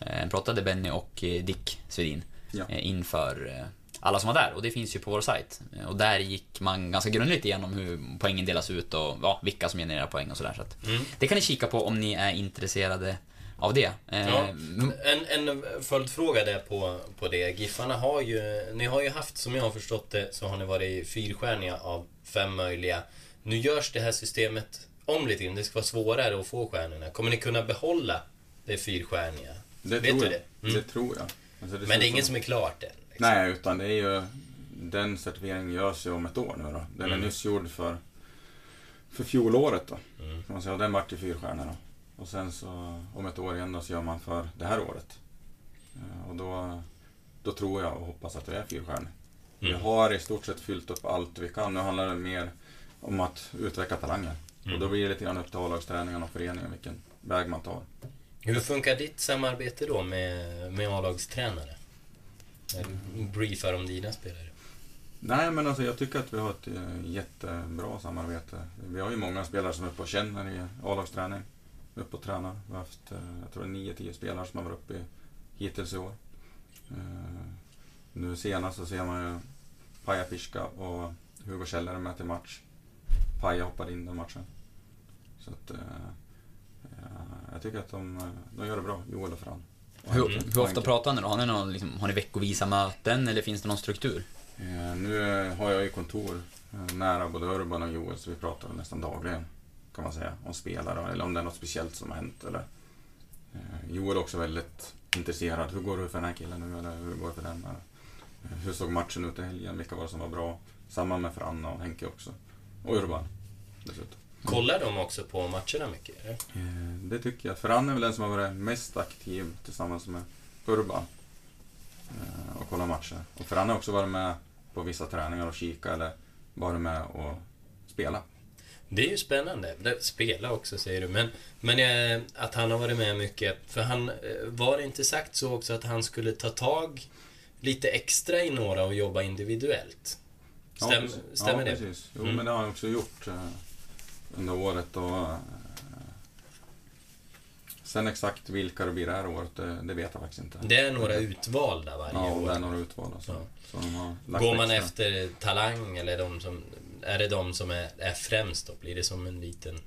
eh, pratade Benny och eh, Dick Svedin Ja. eh, inför eh, alla som var där och det finns ju på vår sajt. Eh, Och där gick man ganska grundligt igenom hur poängen delas ut och ja, vilka som genererar poäng och sådär. Så Mm. det kan ni kika på om ni är intresserade av det. Eh, Ja. mm, En, en följdfråga där på, på det. Giffarna har ju, ni har ju haft, som jag har förstått det, så har ni varit fyrstjärniga av fem möjliga. Nu görs det här systemet om lite grann. Det ska vara svårare att få stjärnorna. Kommer ni kunna behålla det fyrstjärniga? Det Vet tror du jag. det? Mm. Det tror jag. Alltså, det Men det är inget som är klart än? Liksom. Nej, utan det är ju... Den certifieringen görs ju om ett år nu då. Den är Mm. nyss gjord för, för fjolåret då. Mm. Kan man säga. Den vart ju fyrstjärna då. Och sen så om ett år igen då så gör man för det här året. Eh, Och då, då tror jag och hoppas att det är fyrstjärnor. Vi Mm. har i stort sett fyllt upp allt vi kan. Nu handlar det mer om att utveckla talanger. Mm. Och då blir det lite grann upp till A-lagsträningen och föreningen vilken väg man tar. Hur funkar ditt samarbete då med, med A-lagstränare? Briefar om dina spelare? Nej, men alltså jag tycker att vi har ett eh, jättebra samarbete. Vi har ju många spelare som är uppe och känner i A-lagsträning. Uppe och tränar. Vi har haft, eh, jag tror det är 9-10 spelare som har varit uppe i, hittills i år. Eh, nu senast så ser man ju Paja Fiska och Hugo Källare med till match. Paja hoppade in den matchen. Så att, jag tycker att de, de gör det bra, Joel och Fran. Hur, Henke. hur ofta pratar ni då? Har ni, någon, liksom, har ni veckovisa möten eller finns det någon struktur? Eh, Nu eh, har jag ju kontor eh, nära både Urban och Joel så vi pratar nästan dagligen kan man säga om spelare eller om det är något speciellt som har hänt. Eller, Joel är också väldigt intresserad. Hur går det för den här killen nu? Eller hur går det för den? Hur såg matchen ut i helgen? Vilka var det som var bra? Samma med Franna och Henke också. Och Urban dessutom. Kollar de också på matcherna mycket? Eller? Eh, Det tycker jag. För han är väl den som har varit mest aktiv tillsammans med Urban. eh, Och kollat matcher. Och för han har också varit med på vissa träningar och kika eller varit med och spela. Det är ju spännande. Spela också säger du, men, men eh, att han har varit med mycket. För han, var det inte sagt så också att han skulle ta tag lite extra i några och jobba individuellt? Stäm, ja, stämmer ja, det? Precis. Jo, Mm. men det har han också gjort under året. Och, eh, sen exakt vilka det blir det här året, det, vet jag faktiskt inte. Det är några utvalda varje Ja, år. det är några utvalda. Så, Ja. Går man extra. efter talang eller de som, är det de som är, är främst då? Blir det som en liten...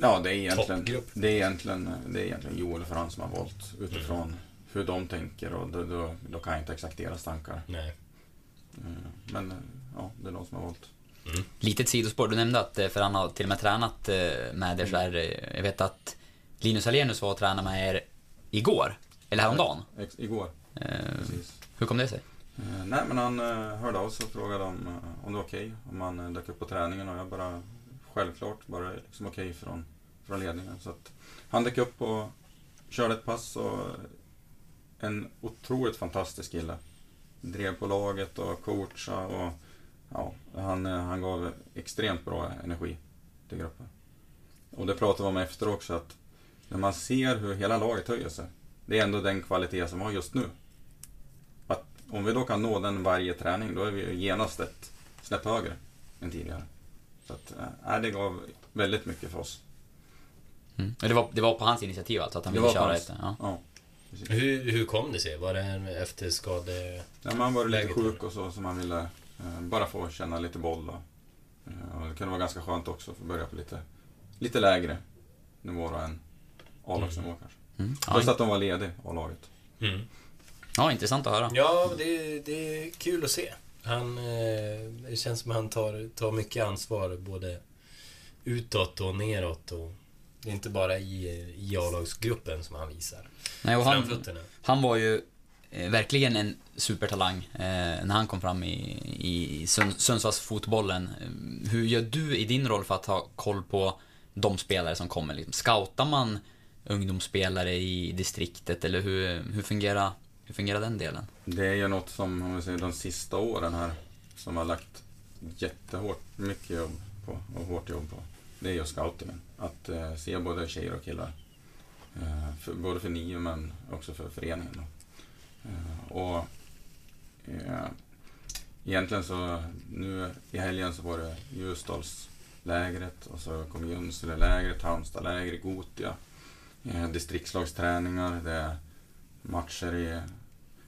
Ja, det är egentligen, Toppgrupp. det är egentligen, det är egentligen Joel och Frans som har valt utifrån Mm. hur de tänker och då, då, då kan jag inte exakt deras tankar. Nej. Eh, Men ja, det är de som har valt. Litet sidospår, du nämnde att, eh, för han har till och med tränat eh, med er så här, eh, jag vet att Linus Alenius var och tränade med er igår, eller häromdagen. Ex- igår, Eh, precis. hur kom det sig? Eh, Nej, men han eh, hörde av sig och frågade om, om det var okej om han dök upp på träningen och jag bara självklart bara liksom okej från, från ledningen. Så att han dök upp och körde ett pass och en otroligt fantastisk kille. Drev på laget och coachade och ja, han, eh, han gav extremt bra energi till gruppen. Och det pratade vi om efter också att när man ser hur hela laget höjer sig. Det är ändå den kvalitet som vi har just nu. Att om vi då kan nå den varje träning, då är vi genast ett snäpp högre än tidigare. Så att, äh, det gav väldigt mycket för oss. Mm. Det, var, det var på hans initiativ alltså, att han Det ville köra ett... Ja. Ja. Hur, hur kom det sig? Var det efter skade... Ja, man var lite sjuk och så, så man ville bara få känna lite boll. Och, eh, och det kunde vara ganska skönt också att få börja på lite, lite lägre nivå då än A-lagsnivå kanske. Mm. Plus att de var ledig, A-laget. Mm. ja, intressant att höra. Ja, det, det är kul att se. Han, eh, det känns som att han tar, tar mycket ansvar både utåt och neråt. Och det är inte bara i, i A-lagsgruppen som han visar Nej, och han, han var ju eh, Eh, verkligen en supertalang eh, när han kom fram i, i Sundsvallsfotbollen. Eh, hur gör du i din roll för att ha koll på de spelare som kommer? Liksom, scoutar man ungdomsspelare i distriktet eller hur, hur, fungerar, hur fungerar den delen? Det är ju något som, om vi säger de sista åren här, som har lagt jättehårt, mycket jobb på, och hårt jobb på. Det är ju scoutingen. Att eh, se både tjejer och killar. Eh, för, både för nio men också för föreningen. Då. Eh, och eh, egentligen så, nu i helgen så var det Ljusdalslägret och så kom Junselelägret, Halmstadlägret, Gotia. Eh, distriktslagsträningar, det är matcher i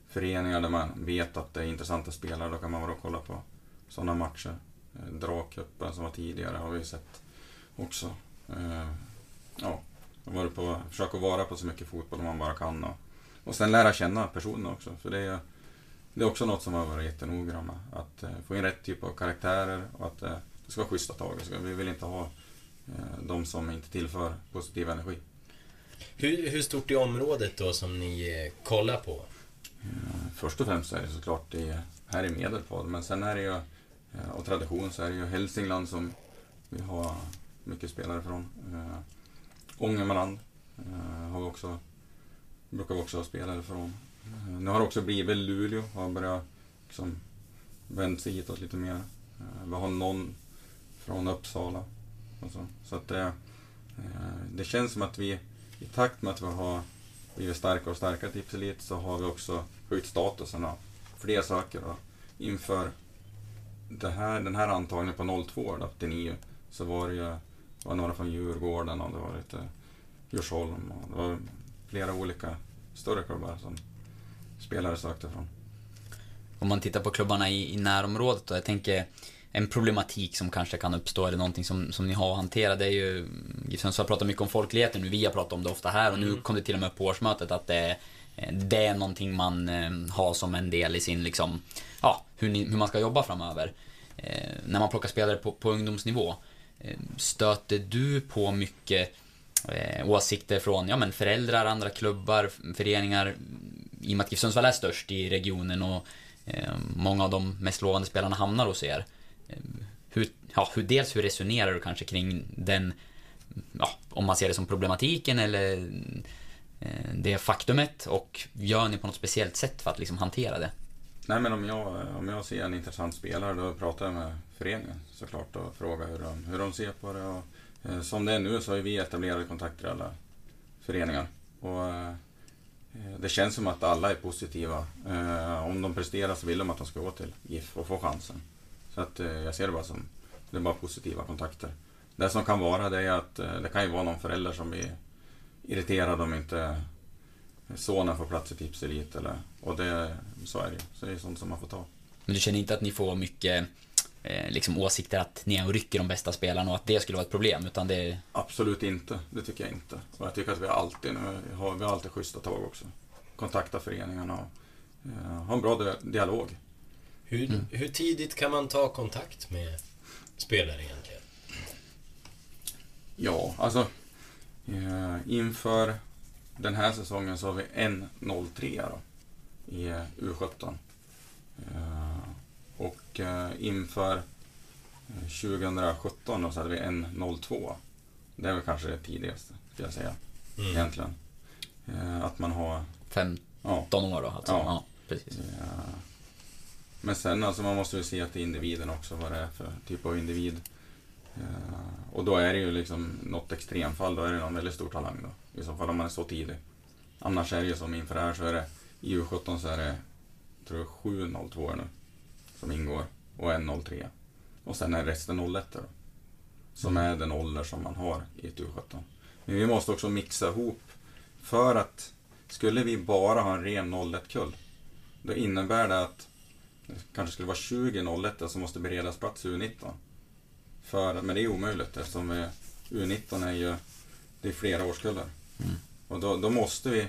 föreningar där man vet att det är intressanta spelare, då kan man vara och kolla på sådana matcher. Eh, Dragcupen som var tidigare har vi sett också. Eh, Ja, Jag har varit på, försöker vara på så mycket fotboll man bara kan. Och, och sen lära känna personen också. För det är, det är också något som har varit jättenoggrann med. Att eh, få in rätt typ av karaktärer och att eh, det ska vara schyssta tag. Vi vill inte ha eh, de som inte tillför positiv energi. Hur, hur stort är området då som ni kollar på? Först och främst är det såklart det här i Medelpad, men sen är det ju av tradition så är det ju Hälsingland som vi har mycket spelare från. Ångermanland har vi också, brukar vi också ha spelare från. Eh, nu har det också blivit Luleå, har börjat liksom vänt sig hitåt lite mer. Eh, vi har någon från Uppsala. Och så så att det, det känns som att vi i takt med att vi har blivit starkare och starkare till Elit så har vi också höjt statusen av fler saker. Då. inför det här, den här antagningen på 02 då, till 9 så var det ju var några från Djurgården och det var lite Djursholm och det var flera olika större klubbar som spelare sökte från. Om man tittar på klubbarna i, i närområdet då, jag tänker en problematik som kanske kan uppstå eller någonting som, som ni har att hantera det är ju GIF Sundsvall pratar mycket om folkligheten nu, vi har pratat om det ofta här och nu kom det till och med på årsmötet att det, det är någonting man eh, har som en del i sin liksom, ja, hur, ni, hur man ska jobba framöver. Eh, när man plockar spelare på, på ungdomsnivå, eh, stöter du på mycket eh, åsikter från ja, men föräldrar, andra klubbar, föreningar, i och med att GIF Sundsvall är störst i regionen och eh, många av de mest lovande spelarna hamnar hos er. Eh, hur, ja, hur, dels hur resonerar du kanske kring den, ja, om man ser det som problematiken eller eh, det faktumet och gör ni på något speciellt sätt för att liksom hantera det? Nej men om jag, om jag ser en intressant spelare då pratar jag med föreningen såklart och frågar hur de, hur de ser på det. Och, Eh, som det är nu så har vi etablerade kontakter i alla föreningar. Och, eh, det känns som att alla är positiva. Eh, om de presterar så vill de att de ska gå till GIF och få chansen. Så att, jag ser det bara som det är bara positiva kontakter. Det som kan vara det är att det kan ju vara någon förälder som blir irriterad om inte sonen får plats i Tipselit. Eller, och det, så är det ju. Så det är sånt som man får ta. Men du känner inte att ni får mycket liksom åsikter att och rycker de bästa spelarna och att det skulle vara ett problem? Utan det... Absolut inte. Det tycker jag inte. Och jag tycker att vi alltid nu har, vi har alltid schyssta tag också. Kontakta föreningarna och eh, ha en bra dialog. Hur, mm. hur tidigt kan man ta kontakt med spelare egentligen? Ja, alltså eh, inför den här säsongen så har vi en 03 då, i U17. Eh, och eh, inför 2017 då, så hade vi en 02. Det är väl kanske det tidigaste, skulle jag säga. Mm. Egentligen. Eh, att man har... 15 ja. år då alltså? Ja, ja precis. Men sen alltså man måste ju se till individen också, vad det är för typ av individ. Och då är det ju liksom något extremfall, då är det någon väldigt stor talang då. I så fall om man är så tidig. Annars är det ju som inför det här så är det i U17 så är det, tror jag, 7 02 nu som ingår och en 03. Och sen är resten 01 då. Som mm. är den ålder som man har i ett U17. Men vi måste också mixa ihop för att skulle vi bara ha en ren 01-kull då innebär det att det kanske skulle vara 20 01 som måste beredas plats i U19. För, men det är omöjligt eftersom vi, U19 är ju det är flera årskullar. Mm. Och då, då, måste vi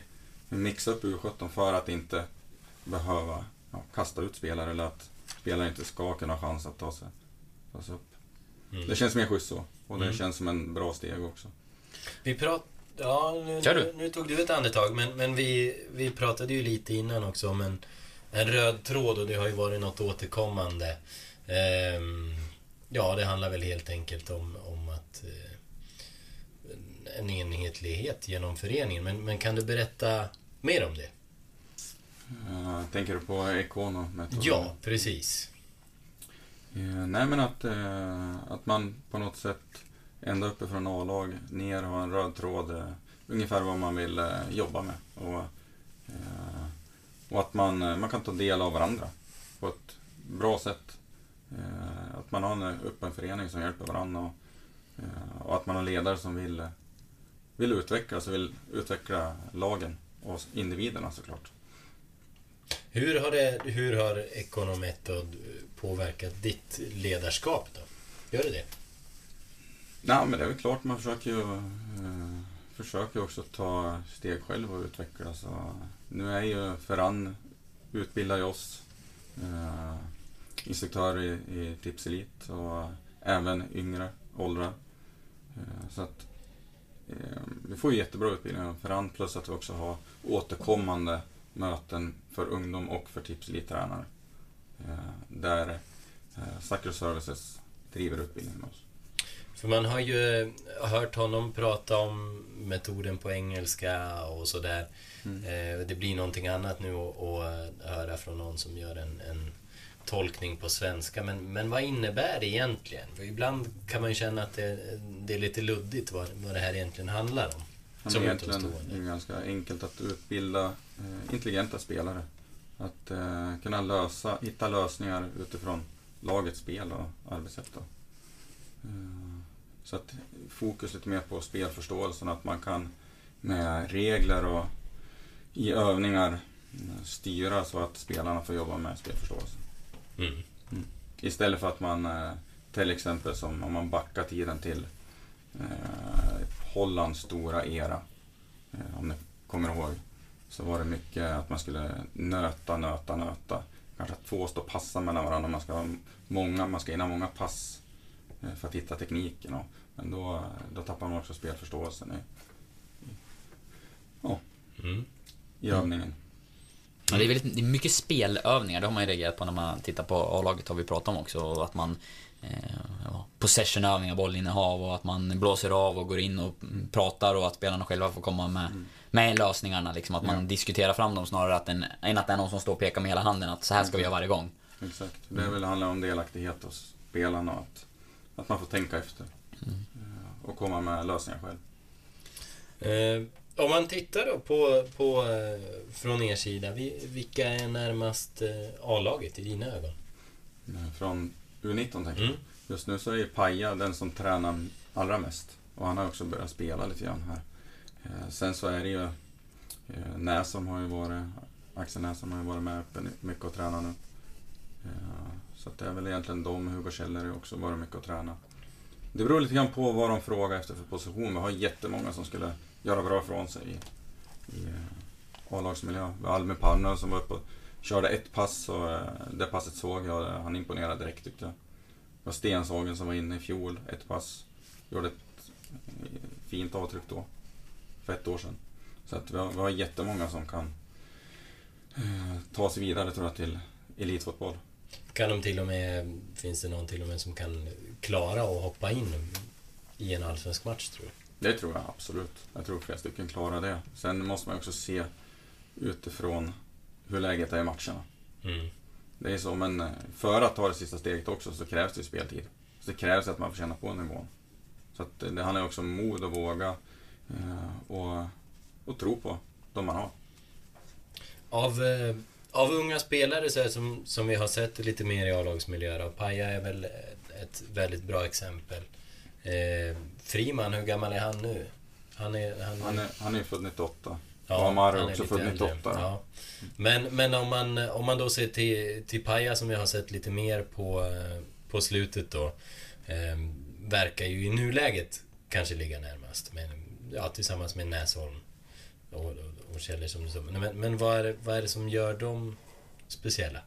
mixa upp U17 för att inte behöva ja, kasta ut spelare eller att spelare inte ska kunna ha chans att ta sig, ta sig upp. Mm. Det känns mer schysst så. Och det mm. känns som en bra steg också. Vi prat... Ja, nu, nu, nu, tog du ett andetag, men, men vi, vi pratade ju lite innan också om en, en röd tråd och det har ju varit något återkommande. Ehm, ja, det handlar väl helt enkelt om, om att eh, en enhetlighet genom föreningen. Men, men kan du berätta mer om det? Uh, tänker du på Econo? Ja, precis. Uh, nej, men att, uh, att man på något sätt ända uppe från A-lag ner har en röd tråd. ungefär vad man vill jobba med. Och, och att man, man kan ta del av varandra på ett bra sätt. att man har en öppen förening som hjälper varandra. Och, och att man har ledare som vill vill utvecklas och vill utveckla lagen och individerna såklart. Hur har, det, hur har Econometod påverkat ditt ledarskap då? Gör det det? Nej, men det är väl klart man försöker ju eh, försöker också ta steg själv och utvecklas. Och nu är ju Ferran utbildar ju oss eh, instruktörer i, i Tips Elite och även yngre åldrar. Eh, så att eh, vi får ju jättebra utbildning av Ferran plus att vi också har återkommande möten för ungdom och för Tips Elite-tränare. Eh, där eh, Sacro Services driver utbildningen med oss. För man har ju hört honom prata om metoden på engelska och sådär. Mm. Eh, det blir någonting annat nu att höra från någon som gör en, en tolkning på svenska. Men, men vad innebär det egentligen? För ibland kan man känna att det, det är lite luddigt vad, vad det här egentligen handlar om. Ja, Som men egentligen utomstående. är det ganska enkelt att utbilda eh, intelligenta spelare. Att eh, kunna lösa, hitta lösningar utifrån lagets spel och arbetssätt. Då. Eh, så att fokus lite mer på spelförståelsen, att man kan med regler och i övningar styra så att spelarna får jobba med spelförståelse. Mm. Istället för att man till exempel som om man backar tiden till Hollands stora era. Eh, om ni kommer ihåg. Så var det mycket att man skulle nöta, nöta, nöta. Kanske att två stå och passa mellan varandra. Man ska, ha många, man ska hinna många pass eh, för att hitta tekniken. Och, men då, då tappar man också spelförståelsen i, ja, Mm. i övningen. Ja, det är väldigt, det är mycket spelövningar, det har man ju reagerat på när man tittar på A-laget har vi pratat om också. Och att man ja, possessionövningar, bollinnehav och att man blåser av och går in och mm, pratar och att spelarna själva får komma med, med lösningarna. Liksom, att man Ja. diskuterar diskuterar fram dem snarare att en, än att det är någon som står och pekar med hela handen att så här ska vi göra varje gång. Exakt. Det är väl handlar om delaktighet hos spelarna och att, att man får tänka efter. Mm. Eh, Och komma med lösningar själv. Eh, om man tittar då på, på eh, från er sida, vi, vilka är närmast eh, A-laget i dina ögon? Eh, Från U19 tänker Mm. jag. Just nu så är Paja den som tränar allra mest. Och han har också börjat spela lite grann här. Eh, Sen så är det ju eh, Näsholm har ju varit, Axel Näsholm har ju varit med uppe mycket och tränat nu. Eh, Så det är väl egentligen de, Hugo Kjeller har också varit mycket och tränat. Det beror lite grann på vad de frågar efter för position. Vi har jättemånga som skulle göra bra ifrån sig i, i A-lagsmiljö. Vi har Alme Parno som var uppe och körde ett pass och eh, det passet såg jag. Han imponerade direkt tyckte jag. Det var Stenshagen som var inne i fjol, ett pass. Gjorde ett eh, fint avtryck då. För ett år sedan. Så att vi har, vi har jättemånga som kan eh, ta sig vidare tror jag till elitfotboll. Kan de till och med, finns det någon till och med som kan klara att hoppa in i en allsvensk match tror du? Det tror jag absolut. Jag tror flera stycken klarar det. Sen måste man också se utifrån hur läget är i matcherna. Mm. Det är så, men eh, för att ta det sista steget också så krävs det ju speltid. Så det krävs att man får känna på nivån. Så att det, det handlar också om mod och våga eh, och, och tro på de man har. Av, eh, av unga spelare så som, som vi har sett lite mer i A-lagsmiljöer, Paja är väl ett väldigt bra exempel. Eh, Friman, hur gammal är han nu? Han är... Han, Han är, han är född 98. Ja, och Amar är också född äldre. 98. Ja. Men, men om, man, om man då ser till, till Paja som vi har sett lite mer på, på slutet då. Eh, verkar ju i nuläget kanske ligga närmast. Men, ja, tillsammans med Näsholm och, och, och Kjeller som du sa. Men, men vad, är, vad är det som gör dem speciella?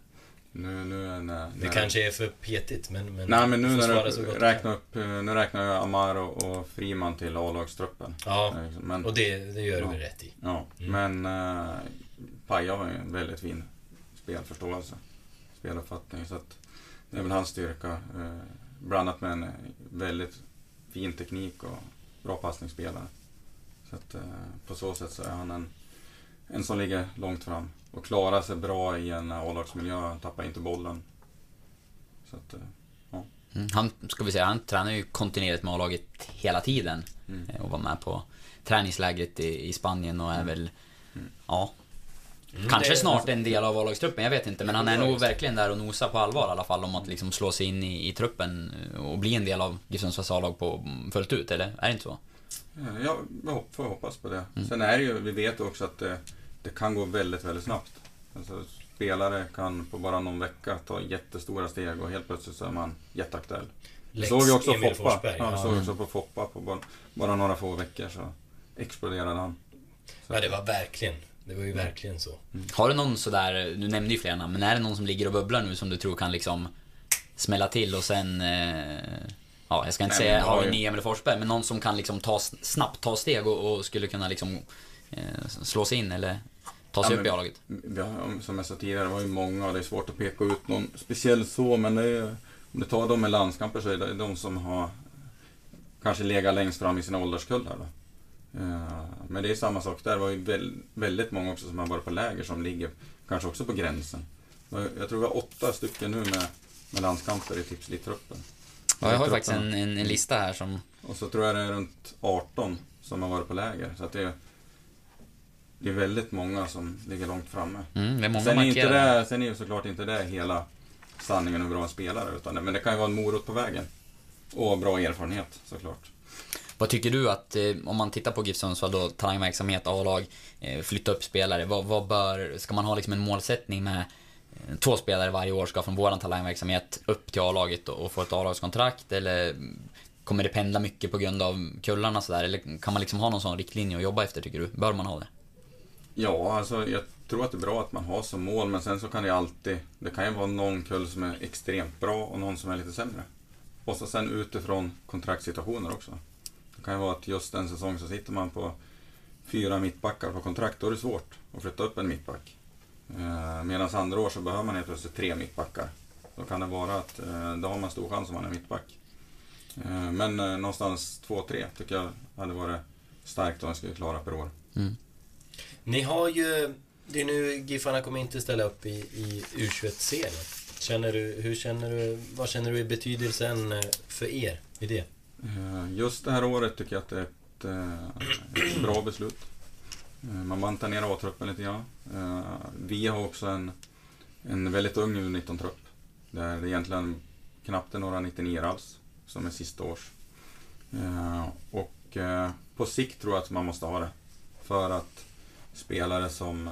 Nu, nu, när, Det kanske är för petigt men... men Nej men nu du när du räknar upp, eh, nu räknar jag Amar och, Friman till A-lagstruppen. Ja, Eh, Men, och det, det gör du Ja. väl rätt i. Ja, Mm. men uh, Paja har ju en väldigt fin spelförståelse, speluppfattning. Så att det är väl hans styrka. Uh, blandat med en väldigt fin teknik och bra passningsspelare. Så att eh, på så sätt så är han en, en som ligger långt fram och klarar sig bra i en A-lagsmiljö. Tappar inte bollen. Så att, eh, Mm. Han, ska vi säga, han tränar ju kontinuerligt med A-laget hela tiden. Mm. Eh, Och var med på träningslägret i, i Spanien och är väl, ja, Mm, kanske det- snart en del av A-lagstruppen, jag vet inte. Men han är Ja, nog verkligen där och nosar på allvar i alla fall om att liksom slå sig in i, i truppen och bli en del av GIF Sundsvalls A-lag på mm, fullt ut, eller? Är det inte så? Ja, vi hop- får hoppas på det. Mm. Sen är det ju, vi vet också att det, det kan gå väldigt, väldigt snabbt. Alltså, spelare kan på bara någon vecka ta jättestora steg och helt plötsligt så är man jätteaktuell. Vi såg ju också Emil Foppa. Ja, vi Ja. såg också på Foppa på bara, bara några få veckor så exploderade han. Ja, det var verkligen. Det var ju verkligen så. Har du någon sådär, du nämnde ju flera namn, men är det någon som ligger och bubblar nu som du tror kan liksom smälla till och sen... Eh, ja, jag ska inte Nej, säga ju- en eller Forsberg, men någon som kan liksom ta, snabbt ta steg och, och skulle kunna liksom eh, slå sig in eller ta sig Ja, upp i A-laget. Som jag sa tidigare, det var ju många och det är svårt att peka ut någon speciell så, men det är, om du tar dem med landskamper så är det de som har kanske legat längst fram i sina ålderskullar. Då. Eh, Men det är samma sak där, det var ju väl, väldigt många också som har varit på läger som ligger kanske också på gränsen. Jag tror vi har åtta stycken nu med, med landskamper i Tipslit-truppen. Ja, jag har faktiskt en, en, en lista här som... Och så tror jag det är runt 18 som har varit på läger. Så att det, är, det är väldigt många som ligger långt framme. Mm, det är många sen, är inte det, sen är ju såklart inte det hela sanningen hur bra spelare utan det, men det kan ju vara en morot på vägen. Och bra erfarenhet såklart. Vad tycker du att, eh, om man tittar på GIF Sundsvall då, talangverksamhet, A-lag, eh, flytta upp spelare. Vad, vad bör, ska man ha liksom en målsättning med två spelare varje år ska från våran talangverksamhet upp till A-laget och, få ett A-lagskontrakt? Eller kommer det pendla mycket på grund av kullarna sådär? Eller kan man liksom ha någon sån riktlinje att jobba efter tycker du? Bör man ha det? Ja, alltså jag tror att det är bra att man har som mål men sen så kan det alltid, det kan ju vara någon kull som är extremt bra och någon som är lite sämre. Och så sen utifrån kontraktssituationer också. Det kan ju vara att just en säsong så sitter man på fyra mittbackar på kontrakt, då är det svårt att flytta upp en mittback. Eh, Medan andra år så behöver man helt plötsligt tre mittbackar. Då kan det vara att eh, då har man stor chans om man är mittback. Eh, Men någonstans två, tre tycker jag hade varit starkt om man skulle klara per år. Ni har ju... Det är nu Giffarna kommer inte ställa upp i, i U21-serien. Känner du, hur känner du, vad känner du är betydelsen för er i det? Just det här året tycker jag att det är ett, ett bra beslut. Eh, man bantar ner A-truppen lite grann. Eh, Vi har också en, en väldigt ung U19-trupp. Där det egentligen knappt är några 99 alls, som är sista års. Eh, och på sikt tror jag att man måste ha det. För att spelare som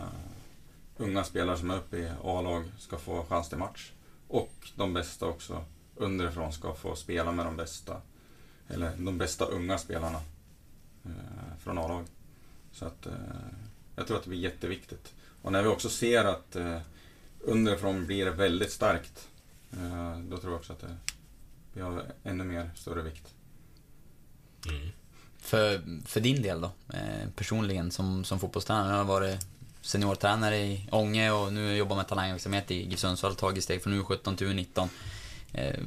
unga spelare som är uppe i A-lag ska få chans till match. Och de bästa också underifrån ska få spela med de bästa eller de bästa unga spelarna från A-lag. Så att eh, jag tror att det blir jätteviktigt. Och när vi också ser att eh, underifrån blir väldigt starkt, eh, då tror jag också att det, vi har ännu mer större vikt. För, för din del då, personligen som, som fotbollstränare. Du har varit seniortränare i Ånge och nu jobbar med talangverksamhet i GIF Sundsvall, tagit steg från U17 till U19. Eh,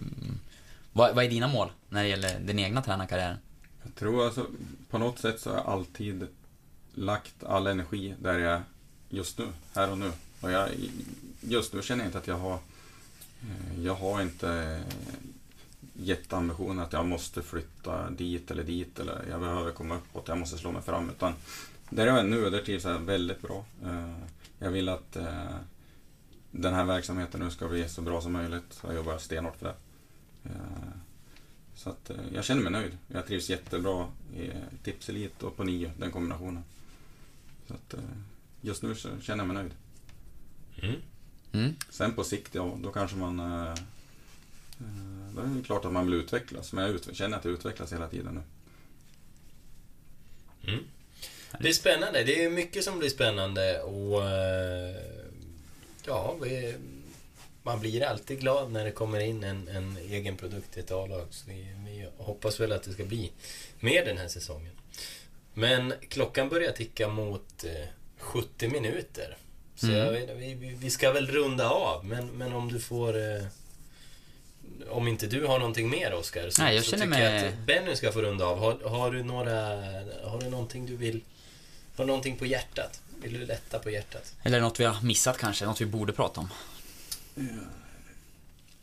vad, vad är dina mål när det gäller den egna tränarkarriären? Jag tror alltså, på något sätt så har jag alltid lagt all energi där jag är just nu, här och nu. Och jag, just nu känner jag inte att jag har, eh, jag har inte eh, jätteambitioner att jag måste flytta dit eller dit eller jag behöver komma uppåt, jag måste slå mig fram. Utan där jag är nu, där trivs jag väldigt bra. Eh, jag vill att den här verksamheten nu ska bli så bra som möjligt. Jag jobbar stenhårt för det. Så att jag känner mig nöjd. Jag trivs jättebra i Tipselit och på nio, den kombinationen. Så att eh, just nu så känner jag mig nöjd. Mm. Mm. Sen på sikt, ja, då kanske man... eh, eh, Då är det klart att man vill utvecklas, men jag ut, känner att jag utvecklas hela tiden nu. Mm. Det är spännande. Det är mycket som blir spännande och... Ja, vi, man blir alltid glad när det kommer in en, en egen produkt i ett A-lag. Så vi, vi hoppas väl att det ska bli mer den här säsongen. Men klockan börjar ticka mot eh, 70 minuter. Så Mm. jag vi, vi- ska väl runda av, men, men om du får... Eh, om inte du har någonting mer, Oskar, så, Nej, jag så tycker jag mig- att Benny ska få runda av. Har, har du några... Har du någonting du vill... Har du någonting på hjärtat? Vill du lätta på hjärtat? Eller något vi har missat kanske, något vi borde prata om.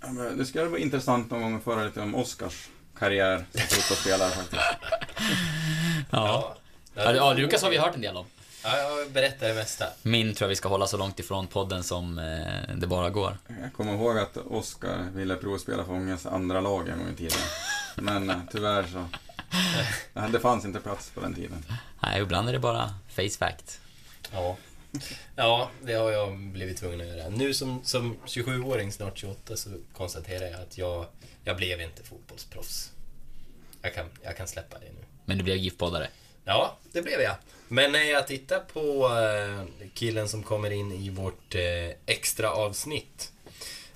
Ja, men det skulle vara intressant någon gång att föra lite om Oscars karriär som fotbollsspelare faktiskt. Ja. Ja, ja, Lukas har vi hört en del om. Ja, jag berättar det mesta. Min tror jag vi ska hålla så långt ifrån podden som eh, det bara går. Jag kommer ihåg att Oskar ville provspela för Ånges andra lag en gång i tiden. Men eh, tyvärr så... Det fanns inte plats på den tiden. Nej, ibland är det bara face fact. Ja. Ja, det har jag blivit tvungen att göra. Nu som, som 27-åring, snart 28, så konstaterar jag att jag, jag blev inte fotbollsproffs. Jag kan, jag kan släppa det nu. Men du blev GIF-poddare. Ja, det blev jag. Men när jag tittar på eh, killen som kommer in i vårt eh, extra avsnitt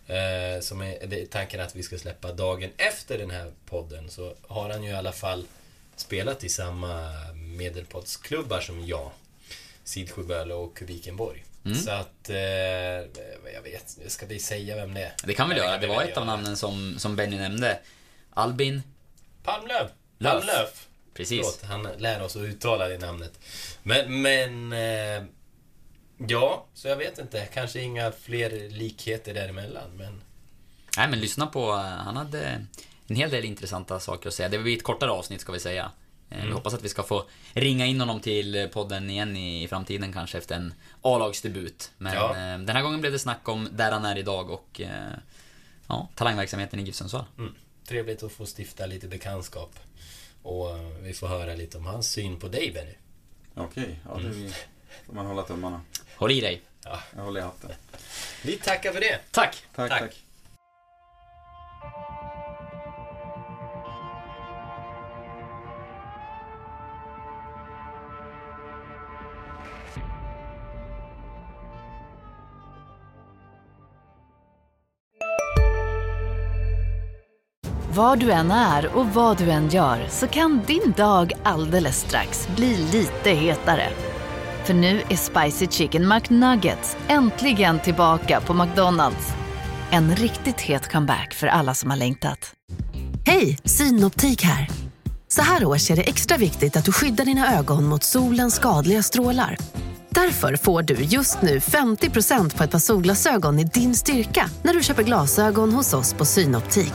eh, som är, tanken att vi ska släppa dagen efter den här podden så har han ju i alla fall spelat i samma medelpodsklubbar som jag. Sidsjöböle och Kubikenborg. Mm. Så att, eh, jag vet, ska vi säga vem det är? Det kan vi göra. Det var ett av namnen som, som Benny nämnde. Albin. Palmlöv. Löf. Palmlöf. Precis. Förlåt, han lär oss att uttala det namnet. Men, men... Eh, ja, så jag vet inte. Kanske inga fler likheter däremellan, men... Nej men lyssna på, eh, han hade en hel del intressanta saker att säga. Det blir ett kortare avsnitt ska vi säga. Eh, Vi Mm. hoppas att vi ska få ringa in honom till podden igen i, framtiden kanske efter en A-lagsdebut. Men Ja. eh, den här gången blev det snack om där han är idag och ja, talangverksamheten i GIF Sundsvall. Mm. Trevligt att få stifta lite bekantskap. Och eh, vi får höra lite om hans syn på dig, Benny. Okej, ja det får man hålla tummarna. Håll i dig. Ja. Jag håller i hatten. Vi tackar för det. Tack! Tack, Tack. tack. Var du än är och vad du än gör så kan din dag alldeles strax bli lite hetare. För nu är Spicy Chicken McNuggets äntligen tillbaka på McDonalds. En riktigt het comeback för alla som har längtat. Hej, Synoptik här. Så här års är det extra viktigt att du skyddar dina ögon mot solens skadliga strålar. Därför får du just nu 50% på ett par solglasögon i din styrka när du köper glasögon hos oss på Synoptik.